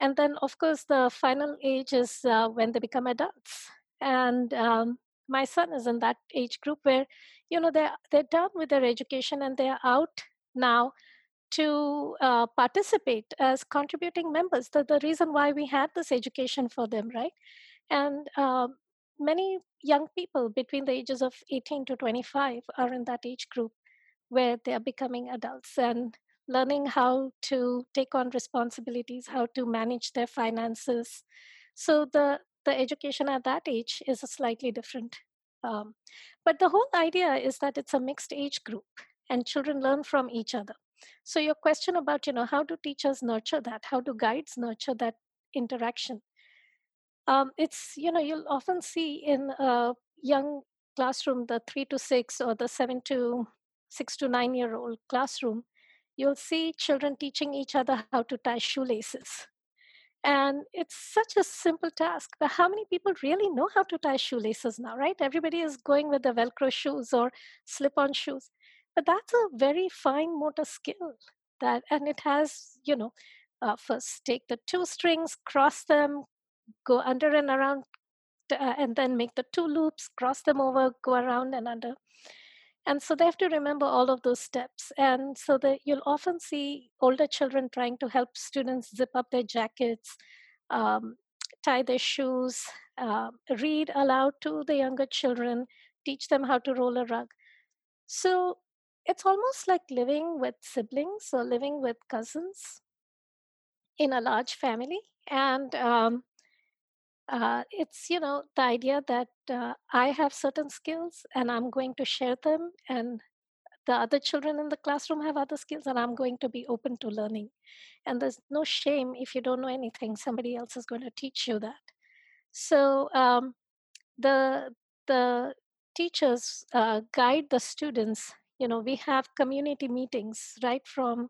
And then of course the final age is uh, when they become adults. And um, my son is in that age group where you know they're they're done with their education and they're out now to uh, participate as contributing members. The, the reason why we had this education for them right? And uh, many young people between the ages of 18 to 25 are in that age group where they are becoming adults and learning how to take on responsibilities how to manage their finances. So the the education at that age is slightly different. Um, but the whole idea is that it's a mixed age group and children learn from each other. So your question about, you know, how do teachers nurture that? How do guides nurture that interaction? Um, it's, you know, you'll often see in a young classroom, the three to six or the seven to six to nine year old classroom, you'll see children teaching each other how to tie shoelaces and it's such a simple task. But how many people really know how to tie shoelaces now, right? Everybody is going with the Velcro shoes or slip on shoes. But that's a very fine motor skill that, and it has, you know, uh, first take the two strings, cross them, go under and around, uh, and then make the two loops, cross them over, go around and under and so they have to remember all of those steps. And so that you'll often see older children trying to help students zip up their jackets um, tie their shoes uh, read aloud to the younger children teach them how to roll a rug. So it's almost like living with siblings or living with cousins in a large family. And um, uh, it's you know the idea that uh, i have certain skills and i'm going to share them and the other children in the classroom have other skills and i'm going to be open to learning. And there's no shame if you don't know anything somebody else is going to teach you that. So um, the the teachers uh, guide the students. You know we have community meetings right from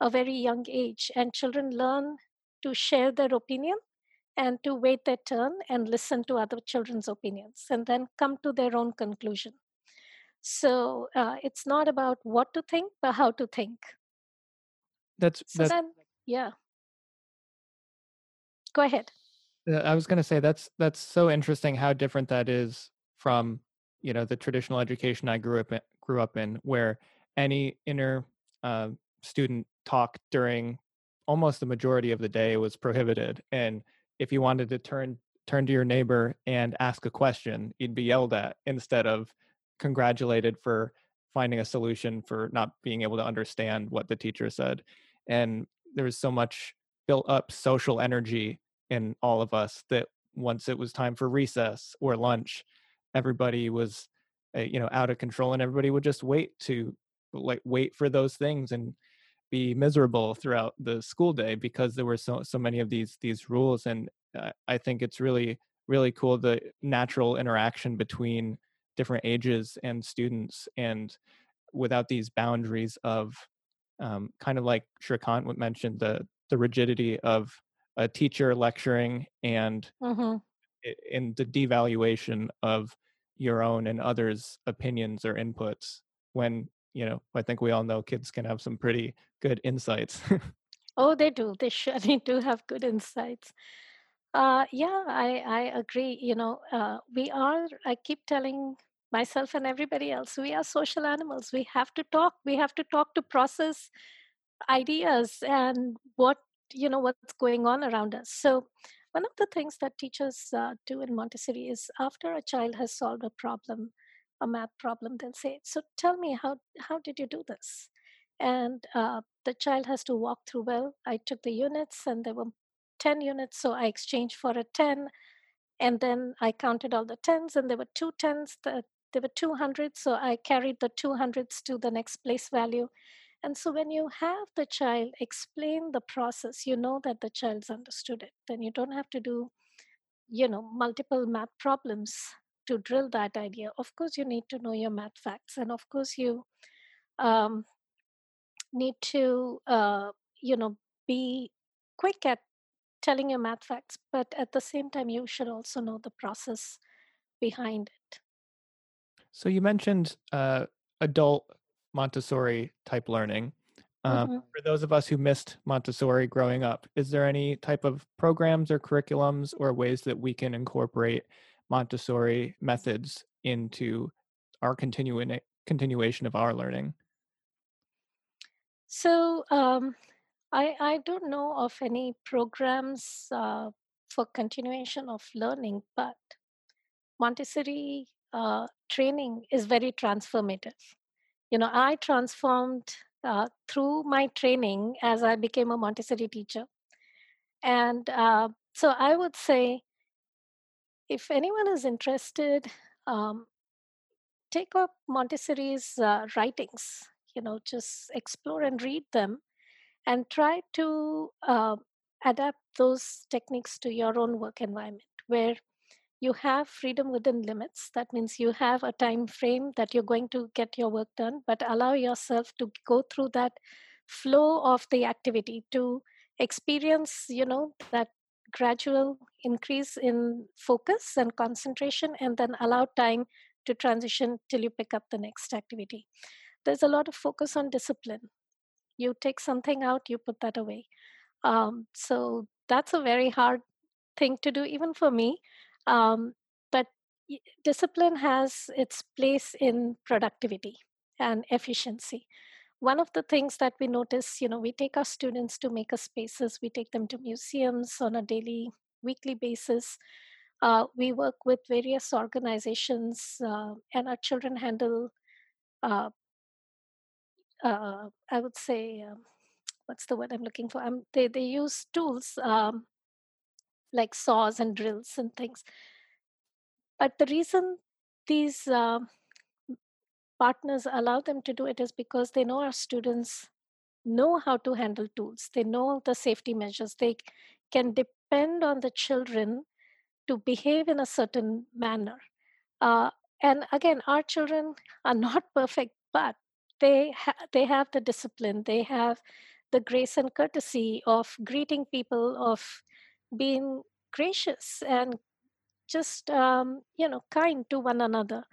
a very young age and children learn to share their opinion and to wait their turn and listen to other children's opinions and then come to their own conclusion. So uh, it's not about what to think, but how to think. That's, so that's then, yeah. Go ahead. I was going to say that's that's so interesting how different that is from you know the traditional education I grew up in, grew up in, where any inner uh, student talk during almost the majority of the day was prohibited, and if you wanted to turn turn to your neighbor and ask a question, you'd be yelled at instead of congratulated for finding a solution for not being able to understand what the teacher said. And there was so much built up social energy in all of us that once it was time for recess or lunch, everybody was uh, you know out of control and everybody would just wait to like wait for those things and be miserable throughout the school day because there were so so many of these these rules and i think it's really really cool the natural interaction between different ages and students and without these boundaries of um, kind of like Shrikant mentioned the the rigidity of a teacher lecturing and mm-hmm. in the devaluation of your own and others opinions or inputs when you know, I think we all know kids can have some pretty good insights. oh, they do. They surely do have good insights. Uh, yeah, I, I agree. You know, uh, we are, I keep telling myself and everybody else, we are social animals. We have to talk. We have to talk to process ideas and what you know what's going on around us so one of the things that teachers uh, do in montessori is after a child has solved a problem a math problem they'll say so tell me how how did you do this? And uh, the child has to walk through well i took the units and there were 10 units so i exchanged for a 10 and then i counted all the tens and there were two tens that there were 200 so i carried the 200s to the next place value. And so when you have the child explain the process you know that the child's understood it then you don't have to do you know multiple math problems to drill that idea of course you need to know your math facts and of course you um, need to uh, you know be quick at telling your math facts but at the same time you should also know the process behind it so you mentioned uh, adult Montessori type learning. Um, mm-hmm. For those of us who missed Montessori growing up, is there any type of programs or curriculums or ways that we can incorporate Montessori methods into our continuing continuation of our learning? So um, I I don't know of any programs uh, for continuation of learning, but Montessori uh, training is very transformative you know i transformed uh, through my training as i became a montessori teacher and uh, so i would say if anyone is interested um, take up montessori's uh, writings you know just explore and read them and try to uh, adapt those techniques to your own work environment where you have freedom within limits. That means you have a time frame that you're going to get your work done but allow yourself to go through that flow of the activity to experience you know that gradual increase in focus and concentration and then allow time to transition till you pick up the next activity. There's a lot of focus on discipline. You take something out you put that away. Um, so that's a very hard thing to do even for me. Um, but discipline has its place in productivity and efficiency. One of the things that we notice, you know, we take our students to maker spaces, we take them to museums on a daily, weekly basis. Uh, we work with various organizations, uh, and our children handle, uh, uh I would say, um, what's the word I'm looking for? Um, they, they use tools um, like saws and drills and things. But the reason these uh, partners allow them to do it is because they know our students know how to handle tools, they know the safety measures, they can depend on the children to behave in a certain manner. Uh, and again, our children are not perfect, but they ha- they have the discipline, they have the grace and courtesy of greeting people, of being gracious and just um, you know kind to one another.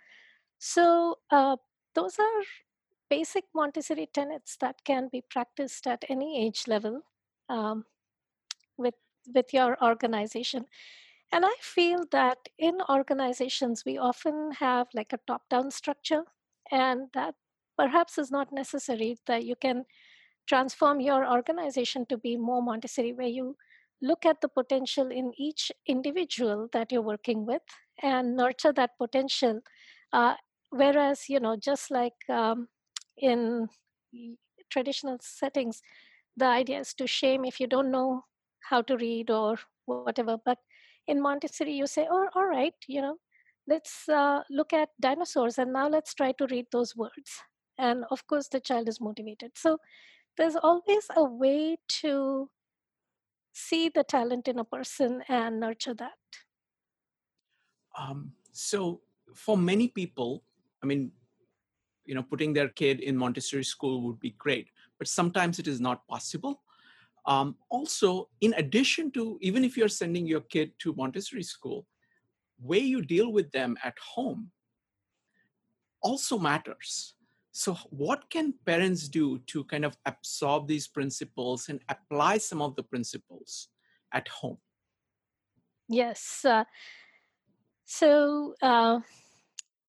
So uh, those are basic montessori tenets that can be practiced at any age level um, with with your organization. And i feel that in organizations we often have like a top down structure and that perhaps is not necessary that you can transform your organization to be more montessori where you look at the potential in each individual that you're working with and nurture that potential uh, whereas you know just like um, in traditional settings the idea is to shame if you don't know how to read or whatever. But in montessori you say oh all right you know let's uh, look at dinosaurs and now let's try to read those words. And of course the child is motivated. So there's always a way to see the talent in a person and nurture that? Um, so, for many people, I mean, you know, putting their kid in Montessori school would be great, but sometimes it is not possible. Um, also, in addition to even if you're sending your kid to Montessori school, way you deal with them at home also matters. So, what can parents do to kind of absorb these principles and apply some of the principles at home? Yes. Uh, so, uh,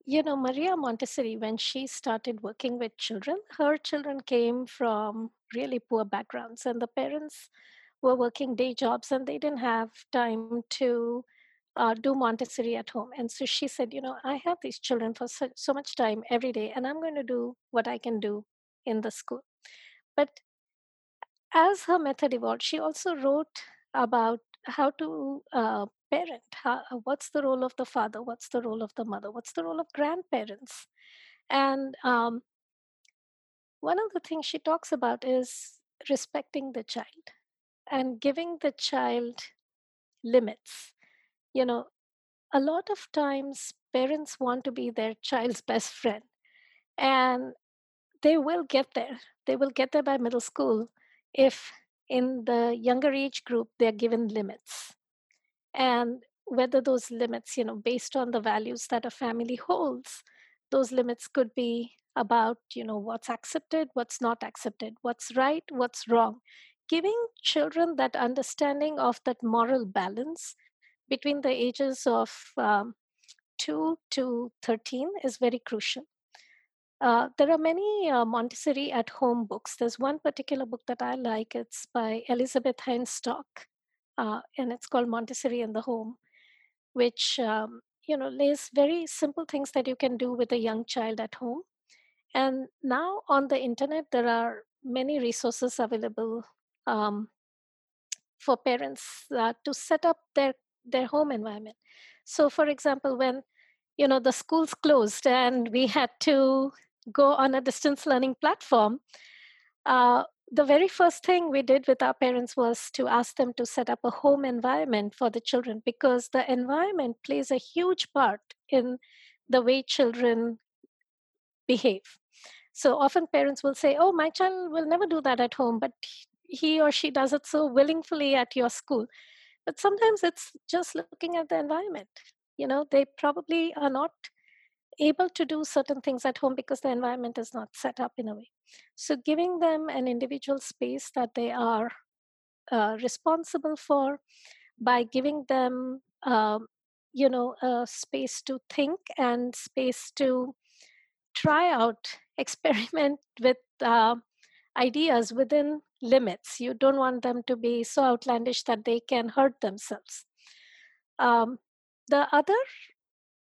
you know, Maria Montessori, when she started working with children, her children came from really poor backgrounds, and the parents were working day jobs and they didn't have time to uh, do Montessori at home. And so she said, You know, I have these children for so, so much time every day, and I'm going to do what I can do in the school. But as her method evolved, she also wrote about how to uh, parent. How, what's the role of the father? What's the role of the mother? What's the role of grandparents? And um, one of the things she talks about is respecting the child and giving the child limits. You know, a lot of times parents want to be their child's best friend, and they will get there. They will get there by middle school if in the younger age group they're given limits. And whether those limits, you know, based on the values that a family holds, those limits could be about, you know, what's accepted, what's not accepted, what's right, what's wrong giving children that understanding of that moral balance between the ages of um, 2 to 13 is very crucial. Uh, there are many uh, Montessori at home books. There's one particular book that I like. It's by Elizabeth Hainstock, uh, and it's called Montessori in the Home, which um, you know lays very simple things that you can do with a young child at home. And now on the internet, there are many resources available um, for parents uh, to set up their their home environment. So, for example, when you know the schools closed and we had to go on a distance learning platform, uh, the very first thing we did with our parents was to ask them to set up a home environment for the children because the environment plays a huge part in the way children behave. So often parents will say, Oh, my child will never do that at home, but he or she does it so willingly at your school but sometimes it's just looking at the environment you know they probably are not able to do certain things at home because the environment is not set up in a way so giving them an individual space that they are uh, responsible for by giving them um, you know a space to think and space to try out experiment with uh, ideas within limits. You don't want them to be so outlandish that they can hurt themselves. Um, the other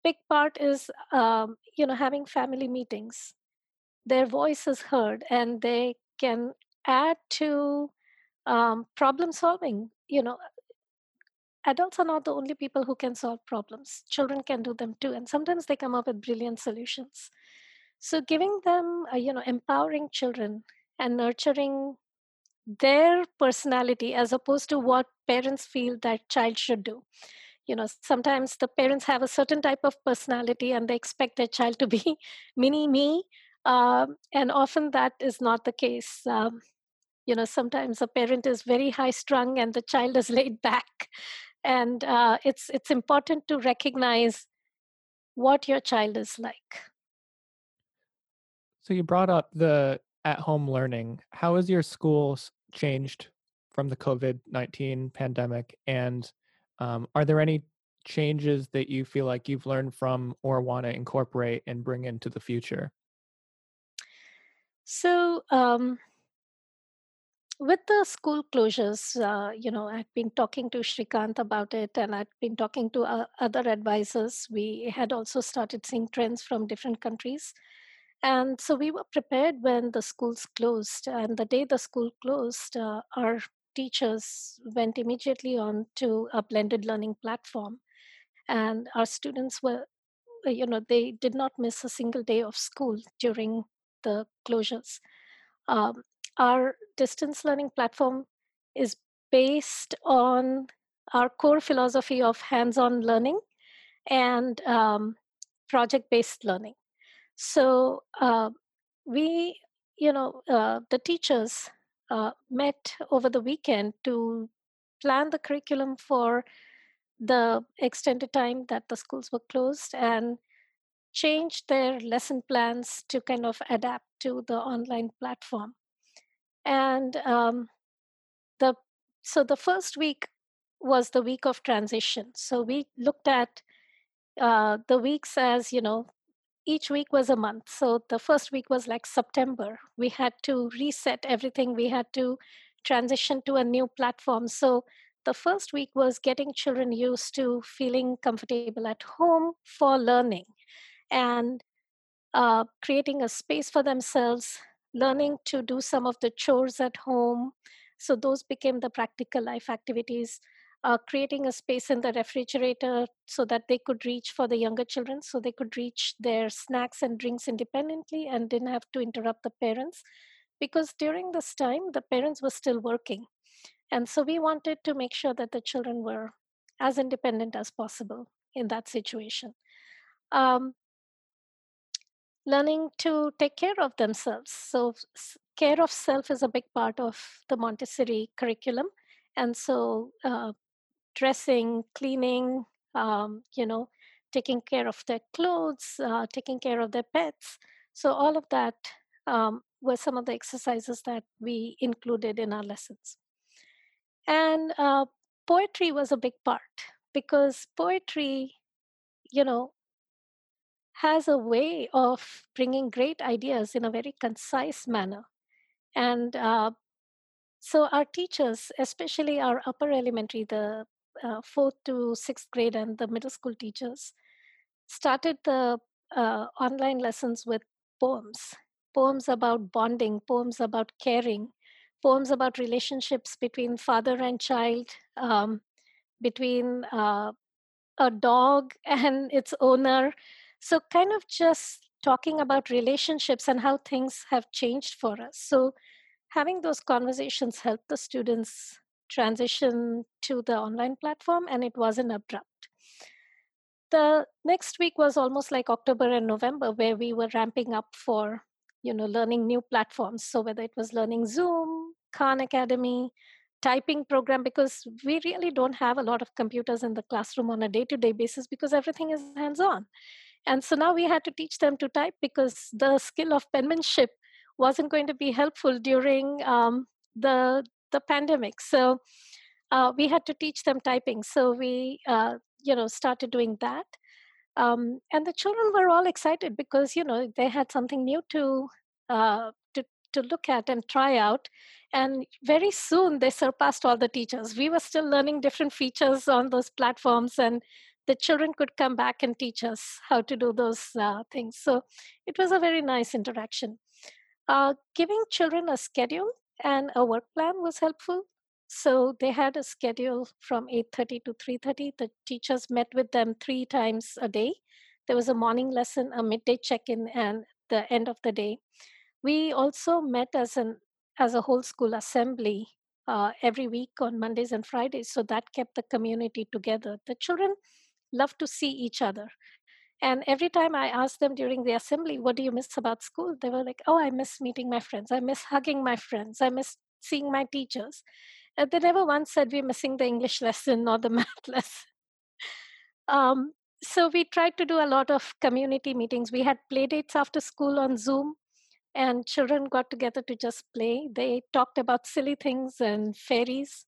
big part is, um, you know, having family meetings. Their voice is heard, and they can add to um, problem solving. You know, adults are not the only people who can solve problems. Children can do them too, and sometimes they come up with brilliant solutions. So, giving them, uh, you know, empowering children and nurturing their personality as opposed to what parents feel that child should do you know sometimes the parents have a certain type of personality and they expect their child to be mini me um, and often that is not the case. Um, you know sometimes a parent is very high strung and the child is laid back. And uh, it's it's important to recognize what your child is like. So you brought up the at home learning, how has your school changed from the COVID 19 pandemic? And um, are there any changes that you feel like you've learned from or want to incorporate and bring into the future? So, um, with the school closures, uh, you know, I've been talking to Shrikant about it and I've been talking to uh, other advisors. We had also started seeing trends from different countries. And so we were prepared when the schools closed. And the day the school closed, uh, our teachers went immediately on to a blended learning platform. And our students were, uh, you know, they did not miss a single day of school during the closures. Um, our distance learning platform is based on our core philosophy of hands on learning and um, project based learning. So uh, we, you know, uh, the teachers uh, met over the weekend to plan the curriculum for the extended time that the schools were closed and changed their lesson plans to kind of adapt to the online platform. And um, the so the first week was the week of transition. So we looked at uh, the weeks as you know each week was a month. So the first week was like September. We had to reset everything. We had to transition to a new platform. So the first week was getting children used to feeling comfortable at home for learning and uh, creating a space for themselves, learning to do some of the chores at home. So those became the practical life activities uh, creating a space in the refrigerator so that they could reach for the younger children, so they could reach their snacks and drinks independently and didn't have to interrupt the parents. Because during this time, the parents were still working. And so we wanted to make sure that the children were as independent as possible in that situation. Um, learning to take care of themselves. So, care of self is a big part of the Montessori curriculum. And so, uh, dressing, cleaning, um, you know, taking care of their clothes, uh, taking care of their pets. So, all of that um, were some of the exercises that we included in our lessons. And uh, poetry was a big part because poetry, you know, has a way of bringing great ideas in a very concise manner. And uh, so, our teachers, especially our upper elementary, the uh, fourth to sixth grade and the middle school teachers started the uh, online lessons with poems. Poems about bonding poems about caring poems about relationships between father and child um, between uh, a dog and its owner. So kind of just talking about relationships and how things have changed for us. So having those conversations helped the students transition to the online platform, and it wasn't abrupt. The next week was almost like October and November, where we were ramping up for you know learning new platforms. So whether it was learning Zoom, Khan Academy, typing program, because we really don't have a lot of computers in the classroom on a day-to-day basis because everything is hands-on. And so now we had to teach them to type because the skill of penmanship wasn't going to be helpful during um, the the pandemic. So uh, we had to teach them typing. So we, uh, you know, started doing that. Um, and the children were all excited because you know they had something new to uh, to look at and try out. And very soon they surpassed all the teachers. We were still learning different features on those platforms, and the children could come back and teach us how to do those uh, things. So it was a very nice interaction. Uh, giving children a schedule and a work plan was helpful. So they had a schedule from 8.30 to 3.30 the teachers met with them three times a day. There was a morning lesson a midday check-in and the end of the day. We also met as an as a whole school assembly uh, every week on mondays and fridays. So that kept the community together. The children love to see each other and every time I asked them during the assembly, what do you miss about school? They were like, oh, I miss meeting my friends. I miss hugging my friends. I miss seeing my teachers. And they never once said we're missing the English lesson or the math lesson. Um, so we tried to do a lot of community meetings. We had play dates after school on Zoom, and children got together to just play. They talked about silly things and fairies.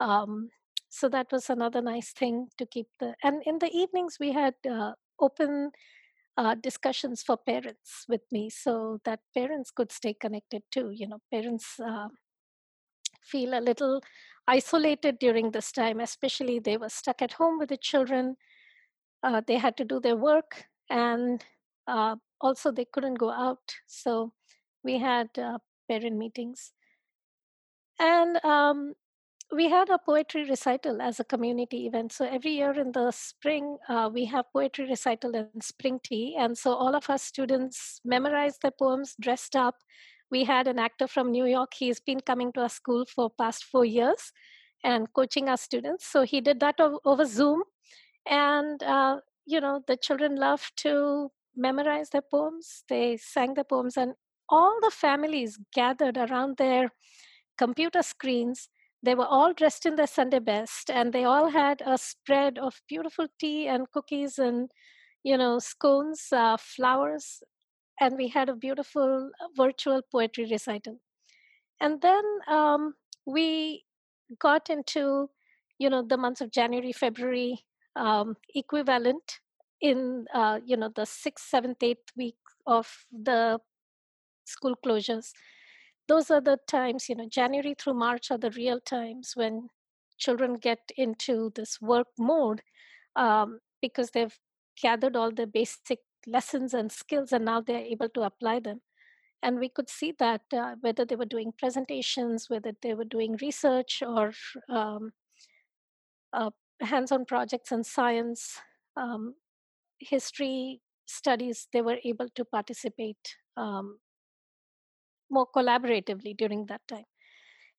Um, so that was another nice thing to keep the. And in the evenings, we had uh, open uh, discussions for parents with me so that parents could stay connected too. You know, parents uh, feel a little isolated during this time, especially they were stuck at home with the children. Uh, they had to do their work and uh, also they couldn't go out. So we had uh, parent meetings. And um, we had a poetry recital as a community event. So every year in the spring, uh, we have poetry recital and spring tea. And so all of our students memorized their poems, dressed up. We had an actor from New York. He's been coming to our school for past four years and coaching our students. So he did that over Zoom. And, uh, you know, the children love to memorize their poems. They sang the poems and all the families gathered around their computer screens they were all dressed in their Sunday best, and they all had a spread of beautiful tea and cookies and, you know, scones, uh, flowers, and we had a beautiful uh, virtual poetry recital. And then um, we got into, you know, the months of January, February um, equivalent in uh, you know the sixth, seventh, eighth week of the school closures. Those are the times, you know, January through March are the real times when children get into this work mode um, because they've gathered all the basic lessons and skills and now they're able to apply them. And we could see that uh, whether they were doing presentations whether they were doing research or um, uh, hands-on projects in science um, history studies they were able to participate um, more collaboratively during that time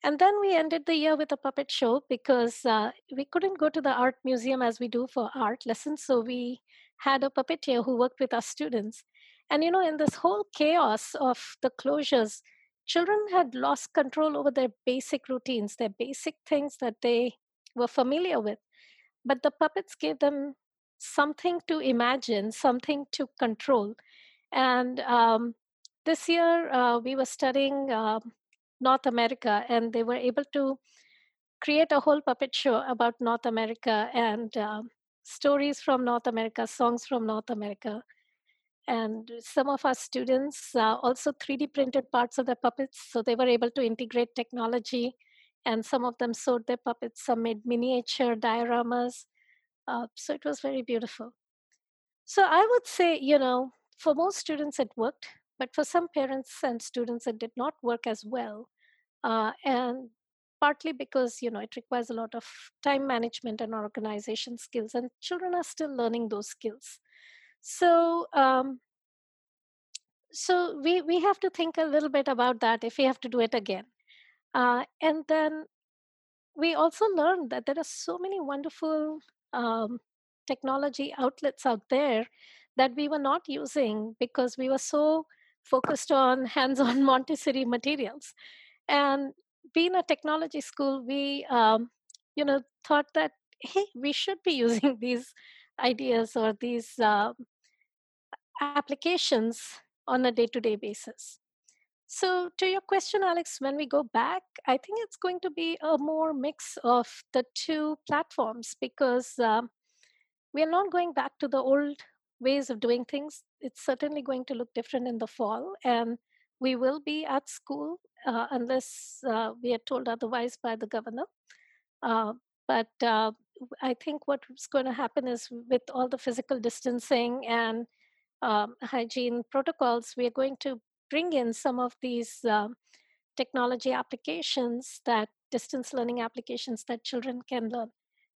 and then we ended the year with a puppet show because uh, we couldn't go to the art museum as we do for art lessons so we had a puppeteer who worked with our students and you know, in this whole chaos of the closures, children had lost control over their basic routines, their basic things that they were familiar with. But the puppets gave them something to imagine, something to control. And um, this year, uh, we were studying uh, North America, and they were able to create a whole puppet show about North America and uh, stories from North America, songs from North America. And some of our students uh, also 3D printed parts of the puppets, so they were able to integrate technology. And some of them sewed their puppets, some made miniature dioramas. Uh, so it was very beautiful. So I would say, you know, for most students it worked, but for some parents and students it did not work as well. Uh, and partly because you know it requires a lot of time management and organization skills and children are still learning those skills so um, so we we have to think a little bit about that if we have to do it again uh, and then we also learned that there are so many wonderful um, technology outlets out there that we were not using because we were so focused on hands-on montessori materials and being a technology school we um, you know thought that hey we should be using these ideas or these uh, applications on a day to day basis. So, to your question, Alex, when we go back, I think it's going to be a more mix of the two platforms because um, we are not going back to the old ways of doing things. It's certainly going to look different in the fall, and we will be at school uh, unless uh, we are told otherwise by the governor. Uh, but uh, I think what's going to happen is with all the physical distancing and um, hygiene protocols, we are going to bring in some of these um, technology applications that distance learning applications that children can learn.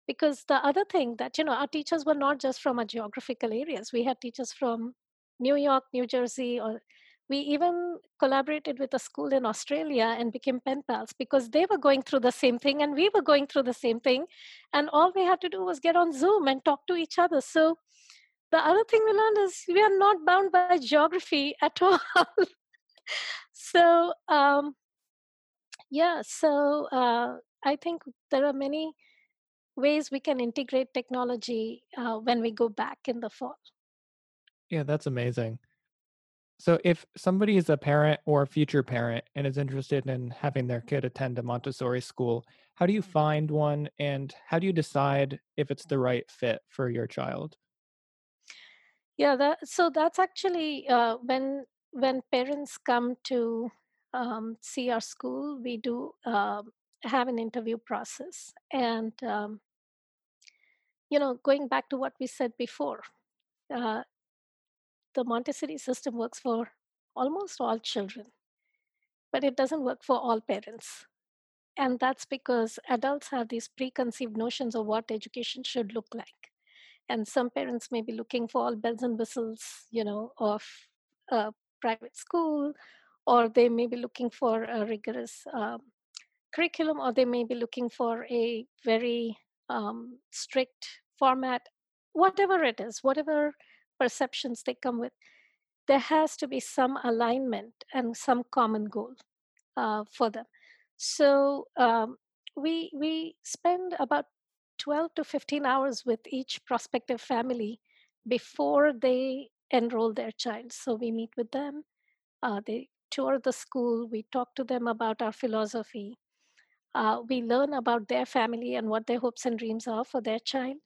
Because the other thing that, you know, our teachers were not just from our geographical areas. We had teachers from New York, New Jersey, or we even collaborated with a school in Australia and became pen pals because they were going through the same thing and we were going through the same thing. And all we had to do was get on Zoom and talk to each other. So the other thing we learned is we are not bound by geography at all. so um, yeah, so uh, I think there are many ways we can integrate technology uh, when we go back in the fall. Yeah, that's amazing. So, if somebody is a parent or a future parent and is interested in having their kid attend a Montessori school, how do you find one and how do you decide if it's the right fit for your child? Yeah, that so that's actually uh, when when parents come to um, see our school, we do um, have an interview process, and um, you know, going back to what we said before, uh, the Montessori system works for almost all children, but it doesn't work for all parents. And that's because adults have these preconceived notions of what education should look like and some parents may be looking for all bells and whistles you know of a private school or they may be looking for a rigorous um, curriculum or they may be looking for a very um, strict format whatever it is whatever perceptions they come with there has to be some alignment and some common goal uh, for them so um, we we spend about 12 to 15 hours with each prospective family before they enroll their child. So we meet with them, uh, they tour the school, we talk to them about our philosophy, uh, we learn about their family and what their hopes and dreams are for their child.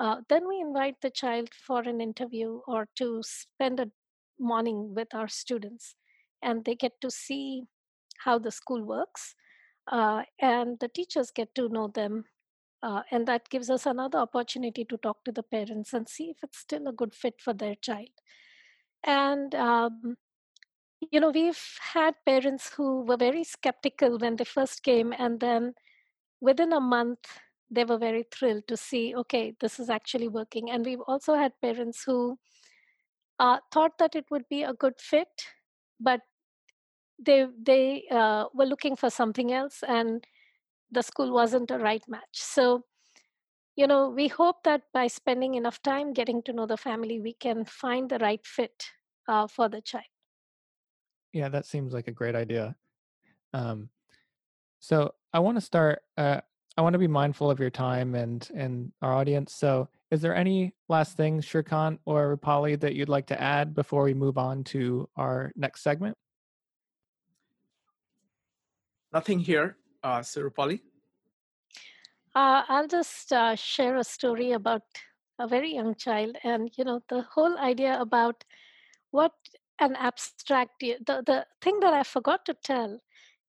Uh, then we invite the child for an interview or to spend a morning with our students and they get to see how the school works uh, and the teachers get to know them uh, and that gives us another opportunity to talk to the parents and see if it's still a good fit for their child. And um, you know we've had parents who were very skeptical when they first came and then within a month they were very thrilled to see okay this is actually working. And we've also had parents who uh, thought that it would be a good fit but they they uh, were looking for something else and the school wasn't a right match. So you know we hope that by spending enough time getting to know the family we can find the right fit uh, for the child. Yeah that seems like a great idea. Um, so i want to start uh, i want to be mindful of your time and and our audience so is there any last things Shrikant or Rupali that you'd like to add before we move on to our next segment Nothing here, uh, Sir Rupali. Uh, I'll just uh, share a story about a very young child, and you know the whole idea about what an abstract. The the thing that I forgot to tell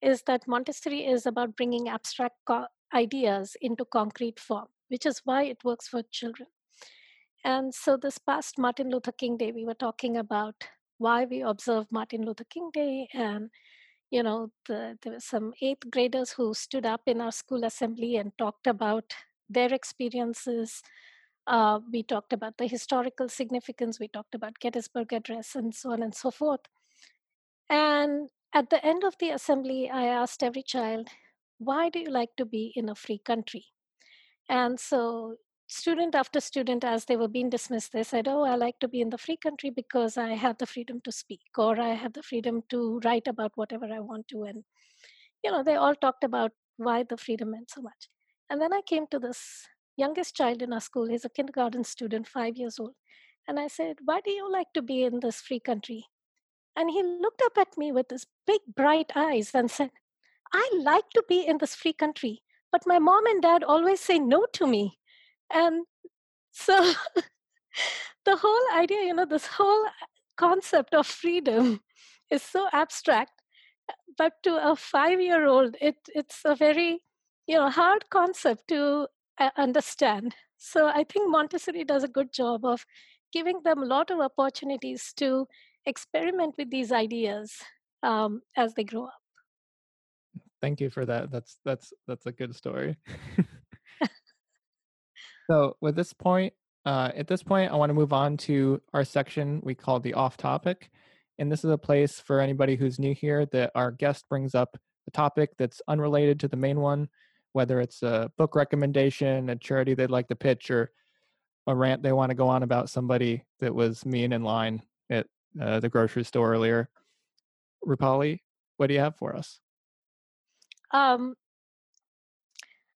is that Montessori is about bringing abstract co- ideas into concrete form, which is why it works for children. And so, this past Martin Luther King Day, we were talking about why we observe Martin Luther King Day and you know, the, there were some eighth graders who stood up in our school assembly and talked about their experiences. Uh, we talked about the historical significance. We talked about Gettysburg Address and so on and so forth. And at the end of the assembly, I asked every child, Why do you like to be in a free country? And so student after student, as they were being dismissed, they said, Oh, I like to be in the free country because I have the freedom to speak, or I have the freedom to write about whatever I want to. And, you know, they all talked about why the freedom meant so much. And then I came to this youngest child in our school. He's a kindergarten student, five years old. And I said, Why do you like to be in this free country? And he looked up at me with his big, bright eyes and said, I like to be in this free country, but my mom and dad always say no to me. And so the whole idea, you know, this whole concept of freedom is so abstract. But to a five year old, it, it's a very you know hard concept to uh, understand. So I think Montessori does a good job of giving them a lot of opportunities to experiment with these ideas um, as they grow up. Thank you for that. That's that's that's a good story. So with this point, uh, at this point, I want to move on to our section we call the off topic. And this is a place for anybody who's new here that our guest brings up a topic that's unrelated to the main one, whether it's a book recommendation, a charity they'd like to pitch, or a rant they want to go on about somebody that was mean in line at uh, the grocery store earlier. Rupali, what do you have for us? Um,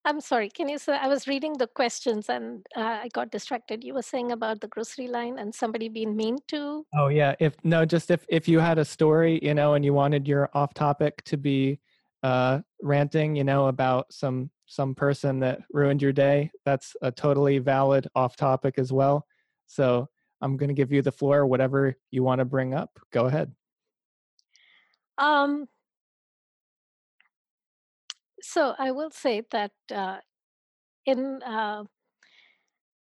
I'm sorry. Can you say I was reading the questions and uh, I got distracted. You were saying about the grocery line and somebody being mean to. Oh yeah. If no, just if if you had a story, you know, and you wanted your off topic to be uh, ranting, you know, about some some person that ruined your day, that's a totally valid off topic as well. So I'm going to give you the floor. Whatever you want to bring up, go ahead. Um, so I will say that uh, in uh,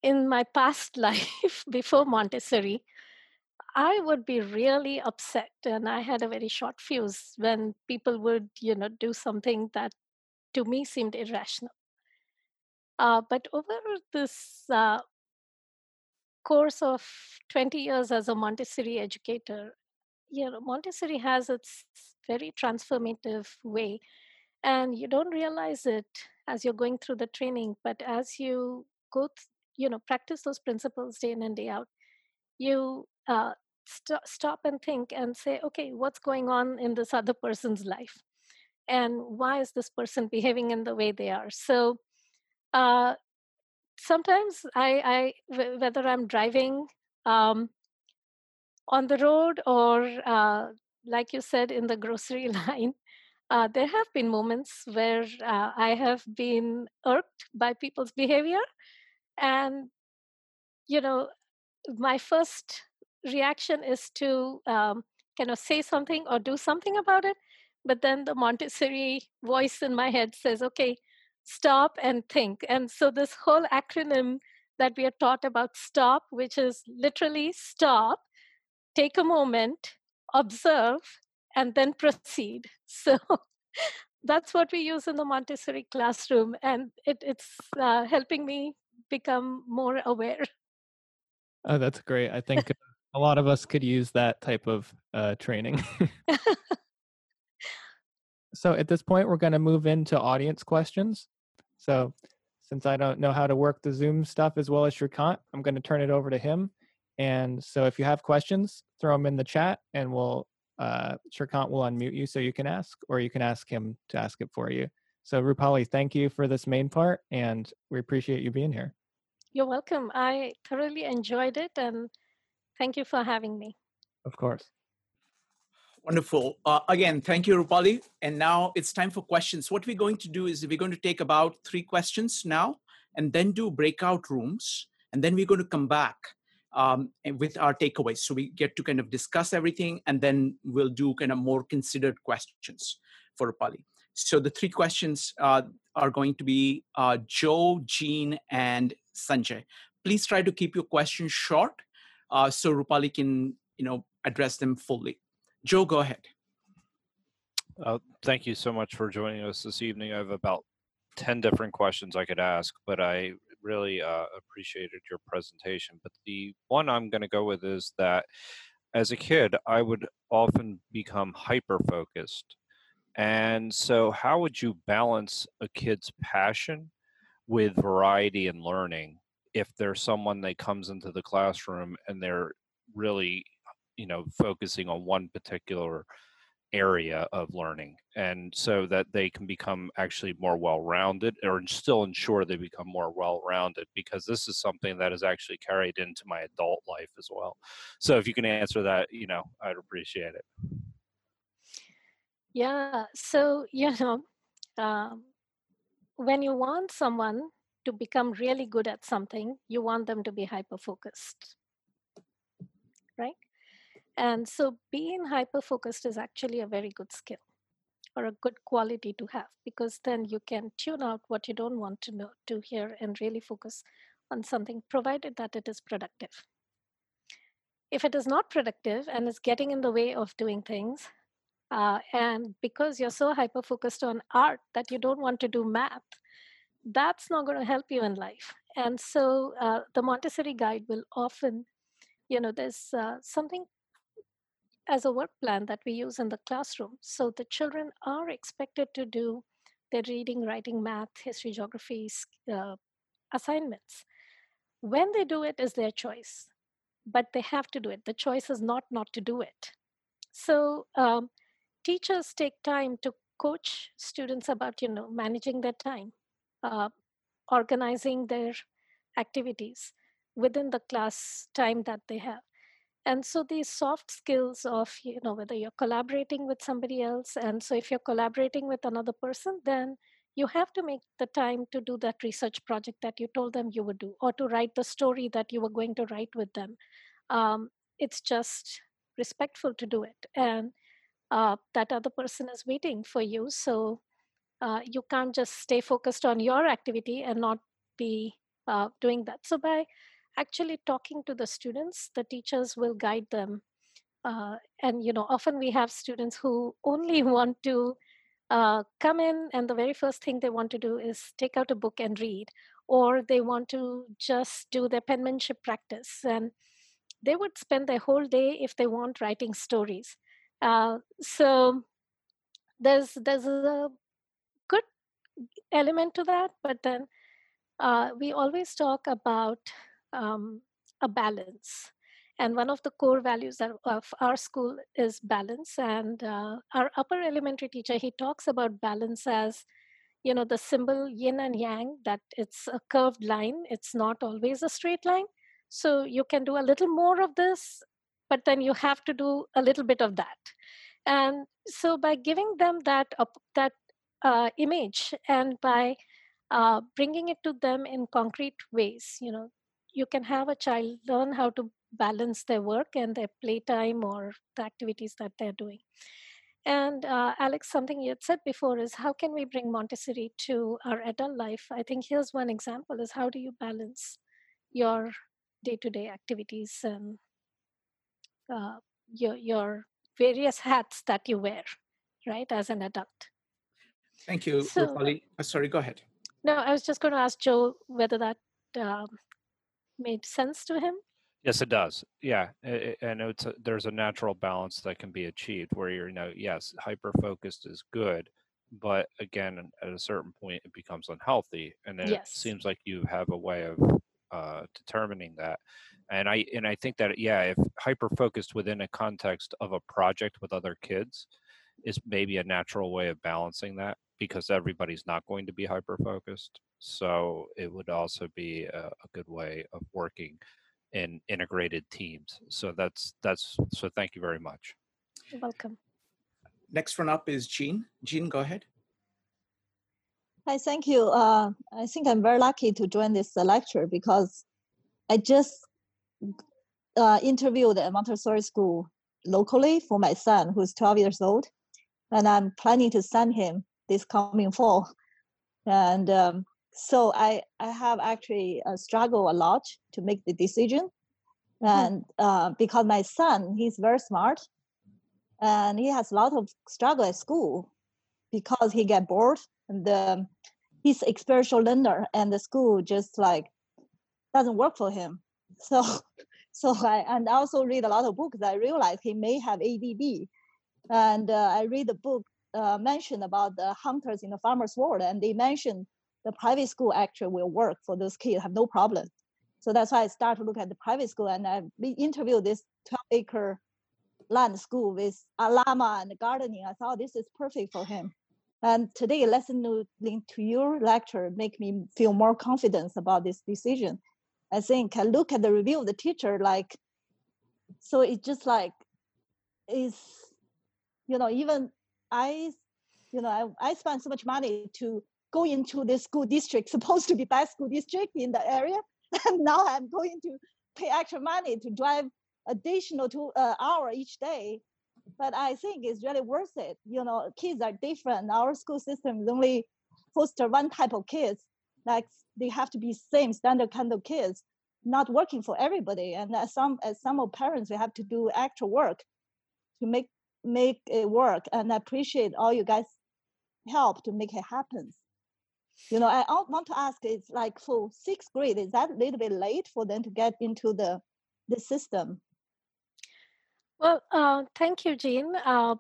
in my past life before Montessori, I would be really upset, and I had a very short fuse when people would, you know, do something that to me seemed irrational. Uh, but over this uh, course of 20 years as a Montessori educator, you know, Montessori has its very transformative way and you don't realize it as you're going through the training but as you go th- you know practice those principles day in and day out you uh, st- stop and think and say okay what's going on in this other person's life? And why is this person behaving in the way they are? So uh, sometimes I, I w- whether i'm driving um, on the road or uh, like you said in the grocery line uh, there have been moments where uh, I have been irked by people's behavior. And you know, my first reaction is to um, kind of say something or do something about it. But then the Montessori voice in my head says, okay, stop and think. And so this whole acronym that we are taught about stop, which is literally stop, take a moment, observe, and then proceed. So that's what we use in the Montessori classroom, and it, it's uh, helping me become more aware. Oh, that's great. I think a lot of us could use that type of uh, training. so at this point, we're going to move into audience questions. So since I don't know how to work the Zoom stuff as well as Shrikant, I'm going to turn it over to him. And so if you have questions, throw them in the chat and we'll, uh, Shrikant will unmute you so you can ask, or you can ask him to ask it for you. So Rupali, thank you for this main part and we appreciate you being here. You're welcome. I thoroughly enjoyed it and thank you for having me. Of course. Wonderful. Uh, again, thank you, Rupali. And now it's time for questions. What we're going to do is we're going to take about three questions now and then do breakout rooms. And then we're going to come back um, with our takeaways. So we get to kind of discuss everything and then we'll do kind of more considered questions for Rupali. So the three questions uh, are going to be uh, Joe, Jean, and Sanjay. Please try to keep your questions short uh, so Rupali can you know address them fully. Joe, go ahead. Uh, thank you so much for joining us this evening. I have about 10 different questions I could ask, but I really uh, appreciated your presentation. But the one I'm going to go with is that as a kid, I would often become hyper focused. And so, how would you balance a kid's passion with variety and learning if there's someone that comes into the classroom and they're really you know focusing on one particular area of learning and so that they can become actually more well-rounded or still ensure they become more well-rounded because this is something that is actually carried into my adult life as well so if you can answer that you know i'd appreciate it yeah so you know um, when you want someone to become really good at something, you want them to be hyper focused. And so being hyper focused is actually a very good skill or a good quality to have because then you can tune out what you don't want to know to hear and really focus on something provided that it is productive. If it is not productive and is getting in the way of doing things, uh, and because you're so hyper focused on art that you don't want to do math, that's not going to help you in life. And so uh, the Montessori guide will often, you know, there's uh, something as a work plan that we use in the classroom. So the children are expected to do their reading, writing, math, history, geography uh, assignments. When they do it is their choice, but they have to do it. The choice is not not to do it. So um, teachers take time to coach students about you know managing their time uh, organizing their activities within the class time that they have and so these soft skills of you know whether you're collaborating with somebody else and so if you're collaborating with another person then you have to make the time to do that research project that you told them you would do or to write the story that you were going to write with them um, it's just respectful to do it and uh, that other person is waiting for you so uh, you can't just stay focused on your activity and not be uh, doing that. So by actually talking to the students, the teachers will guide them. Uh, and you know, often we have students who only want to uh, come in, and the very first thing they want to do is take out a book and read, or they want to just do their penmanship practice, and they would spend their whole day if they want writing stories. Uh, so there's there's a good element to that, but then uh, we always talk about um, a balance. And one of the core values of our school is balance. And uh, our upper elementary teacher, he talks about balance as, you know, the symbol yin and yang, that it's a curved line, it's not always a straight line. So you can do a little more of this, but then you have to do a little bit of that. And so by giving them that, uh, that uh, image and by uh, bringing it to them in concrete ways you know you can have a child learn how to balance their work and their playtime or the activities that they're doing. And uh, Alex, something you had said before is how can we bring Montessori to our adult life? I think here's one example: is how do you balance your day-to-day activities and uh, your your various hats that you wear, right, as an adult. Thank you, so, Rupali. Uh, sorry, go ahead. No, I was just going to ask Joe whether that um, made sense to him. Yes, it does. Yeah, and it's a, there's a natural balance that can be achieved where you're, you know, yes, hyper focused is good, but again, at a certain point, it becomes unhealthy, and then yes. it seems like you have a way of uh, determining that. And I and I think that yeah, if hyper focused within a context of a project with other kids is maybe a natural way of balancing that because everybody's not going to be hyper focused. So it would also be a, a good way of working in integrated teams. So that's that's so thank you very much. You're welcome. Next one up is Jean. Jean, go ahead. Hi, thank you. Uh, I think I'm very lucky to join this uh, lecture because I just uh, interviewed at Montessori school locally for my son who's 12 years old, and I'm planning to send him this coming fall. And um, so I, I have actually uh, struggled a lot to make the decision. Hmm. And uh, because my son, he's very smart and he has a lot of struggle at school because he get bored and um, he's experiential learner and the school just like doesn't work for him. So, so I and I also read a lot of books. I realized he may have ADD, and uh, I read the book uh, mentioned about the hunters in the farmers world, and they mentioned the private school actually will work for those kids, have no problem. So that's why I started to look at the private school, and I interviewed this 12 acre land school with a llama and gardening. I thought this is perfect for him. And today, listening to your lecture make me feel more confidence about this decision. I think I look at the review of the teacher, like, so it's just like, is, you know, even I, you know, I, I spent so much money to go into this school district, supposed to be best school district in the area. And now I'm going to pay extra money to drive additional two uh, hour each day but I think it's really worth it. You know, kids are different. Our school system is only foster one type of kids. Like they have to be same standard kind of kids, not working for everybody. And as some as some of parents, we have to do extra work to make make it work. And I appreciate all you guys help to make it happen. You know, I want to ask is like for sixth grade, is that a little bit late for them to get into the the system? Well, uh, thank you, Jean. Uh,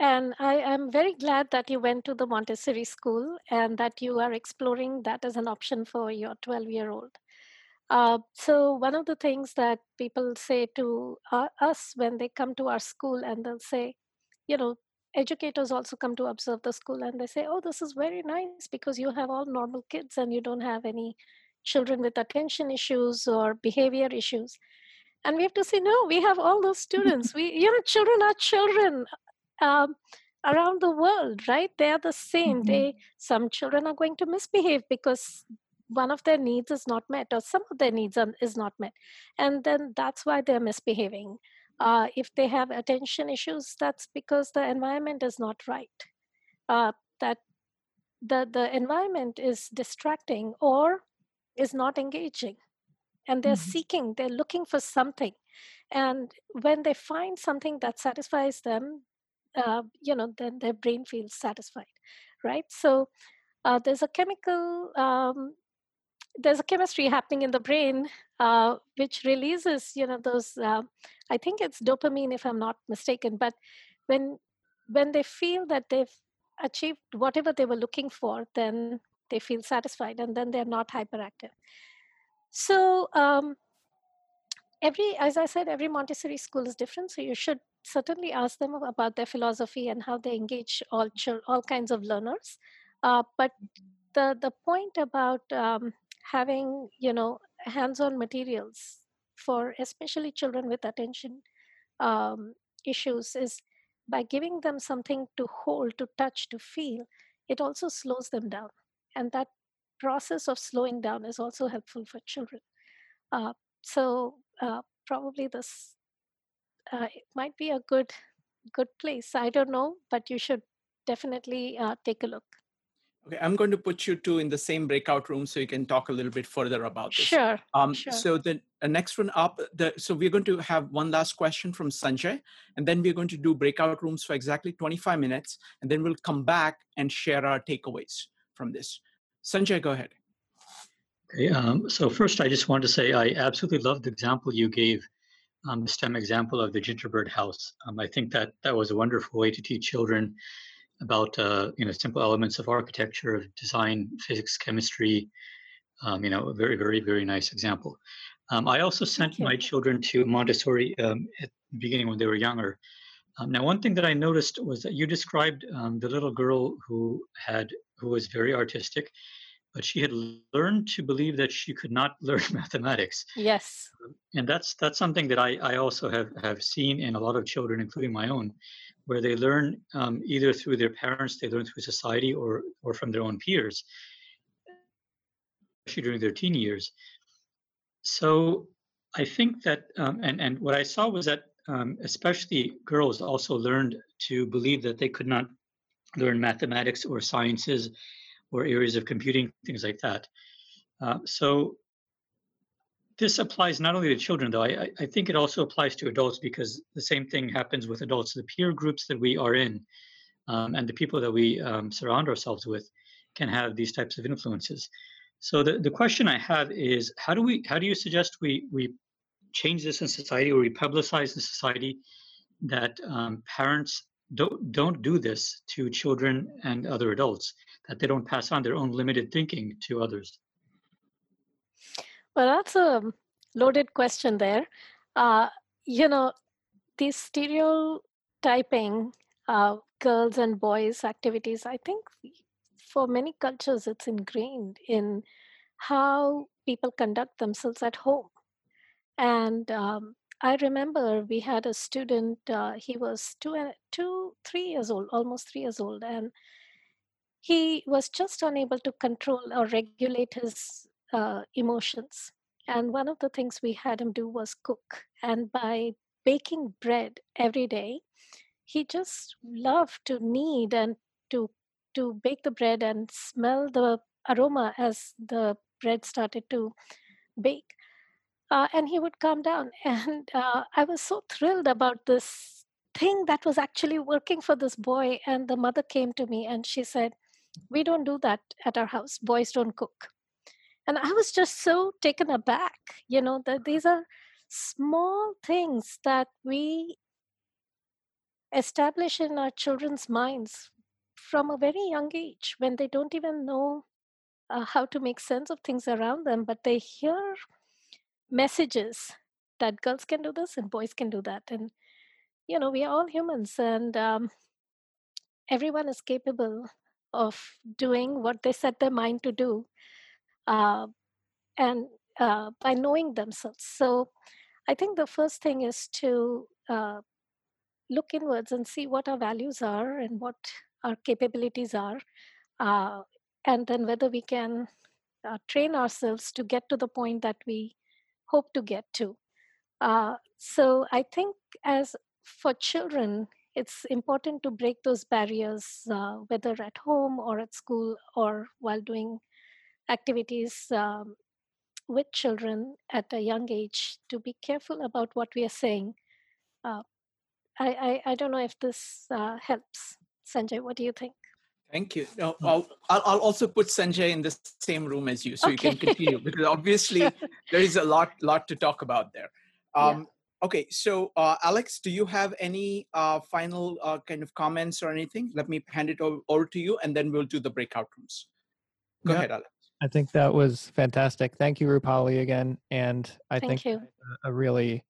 and I am very glad that you went to the Montessori school and that you are exploring that as an option for your 12 year old. Uh, so, one of the things that people say to uh, us when they come to our school and they'll say, you know, educators also come to observe the school and they say, oh, this is very nice because you have all normal kids and you don't have any children with attention issues or behavior issues. And we have to say no we have all those students. We you know children are children um, around the world right? They are the same. Mm-hmm. they some children are going to misbehave because one of their needs is not met or some of their needs are, is not met and then that's why they're misbehaving. Uh, if they have attention issues that's because the environment is not right. Uh, that the the environment is distracting or is not engaging and they're mm-hmm. seeking they're looking for something and when they find something that satisfies them uh, you know then their brain feels satisfied right? So uh, there's a chemical um, there's a chemistry happening in the brain uh, which releases you know those uh, i think it's dopamine if i'm not mistaken but when when they feel that they've achieved whatever they were looking for then they feel satisfied and then they're not hyperactive so um, every, as I said, every Montessori school is different. So you should certainly ask them about their philosophy and how they engage all all kinds of learners. Uh, but the the point about um, having you know hands-on materials for especially children with attention um, issues is by giving them something to hold, to touch, to feel. It also slows them down, and that process of slowing down is also helpful for children. Uh, so uh, probably this uh, it might be a good good place. I don't know, but you should definitely uh, take a look. Okay, I'm going to put you two in the same breakout room so you can talk a little bit further about this. Sure. Um, sure. So the uh, next one up, the, so we're going to have one last question from Sanjay, and then we're going to do breakout rooms for exactly 25 minutes, and then we'll come back and share our takeaways from this. Sanjay, go ahead. Okay, um, so first I just wanted to say I absolutely love the example you gave, um, the STEM example of the gingerbread house. Um, I think that that was a wonderful way to teach children about uh, you know simple elements of architecture, of design, physics, chemistry. Um, you know, a very, very, very nice example. Um, I also sent my children to Montessori um, at the beginning when they were younger. Um, now, one thing that I noticed was that you described um, the little girl who had who was very artistic, but she had learned to believe that she could not learn mathematics. Yes. And that's that's something that I, I also have, have seen in a lot of children, including my own, where they learn um, either through their parents, they learn through society, or or from their own peers, especially during their teen years. So I think that, um, and and what I saw was that um, especially girls also learned to believe that they could not learn mathematics or sciences or areas of computing, things like that. Uh, so this applies not only to children, though. I, I think it also applies to adults because the same thing happens with adults. The peer groups that we are in um, and the people that we um, surround ourselves with can have these types of influences. So the, the question I have is how do we how do you suggest we we change this in society or we publicize in society that um, parents don't don't do this to children and other adults that they don't pass on their own limited thinking to others well, that's a loaded question there. Uh, you know, these stereotyping uh, girls and boys activities, I think for many cultures, it's ingrained in how people conduct themselves at home. And um, I remember we had a student, uh, he was two, two, three years old, almost three years old, and he was just unable to control or regulate his uh, emotions. And one of the things we had him do was cook. And by baking bread every day, he just loved to knead and to to bake the bread and smell the aroma as the bread started to bake. Uh, and he would calm down. And uh, I was so thrilled about this thing that was actually working for this boy. And the mother came to me and she said, We don't do that at our house. Boys don't cook and i was just so taken aback you know that these are small things that we establish in our children's minds from a very young age when they don't even know uh, how to make sense of things around them but they hear messages that girls can do this and boys can do that. And you know we are all humans and um, everyone is capable of doing what they set their mind to do uh, and uh, by knowing themselves. So I think the first thing is to uh, look inwards and see what our values are and what our capabilities are, uh, and then whether we can uh, train ourselves to get to the point that we hope to get to. Uh, so I think as for children, it's important to break those barriers, uh, whether at home or at school or while doing activities um, with children at a young age to be careful about what we are saying. Uh, I, I, I, don't know if this uh, helps. Sanjay, what do you think? Thank you. No, I'll, I'll also put Sanjay in the same room as you so okay. you can continue because obviously sure. there is a lot lot to talk about there. Um, yeah. Okay, so uh, Alex, do you have any uh, final uh, kind of comments or anything? Let me hand it over, over, to you and then we'll do the breakout rooms. Go yeah. ahead, Alex. I think that was fantastic. Thank you, Rupali, again. And I Thank think a really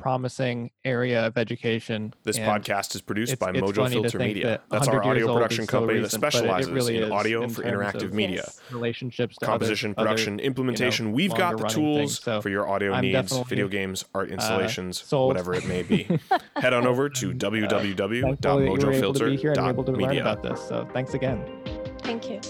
promising area of education. This podcast is produced by Mojo Filter Media. That That's our audio production company recent, that specializes really in audio in for interactive media. Yes. Relationships, composition, other, production, other, implementation. You know, We've got the tools so for your audio I'm needs, video games, art uh, installations, uh, whatever it may be. Head on over to www.mojofilter.media. www.mojofilter.media. about this. So thanks again. Thank you.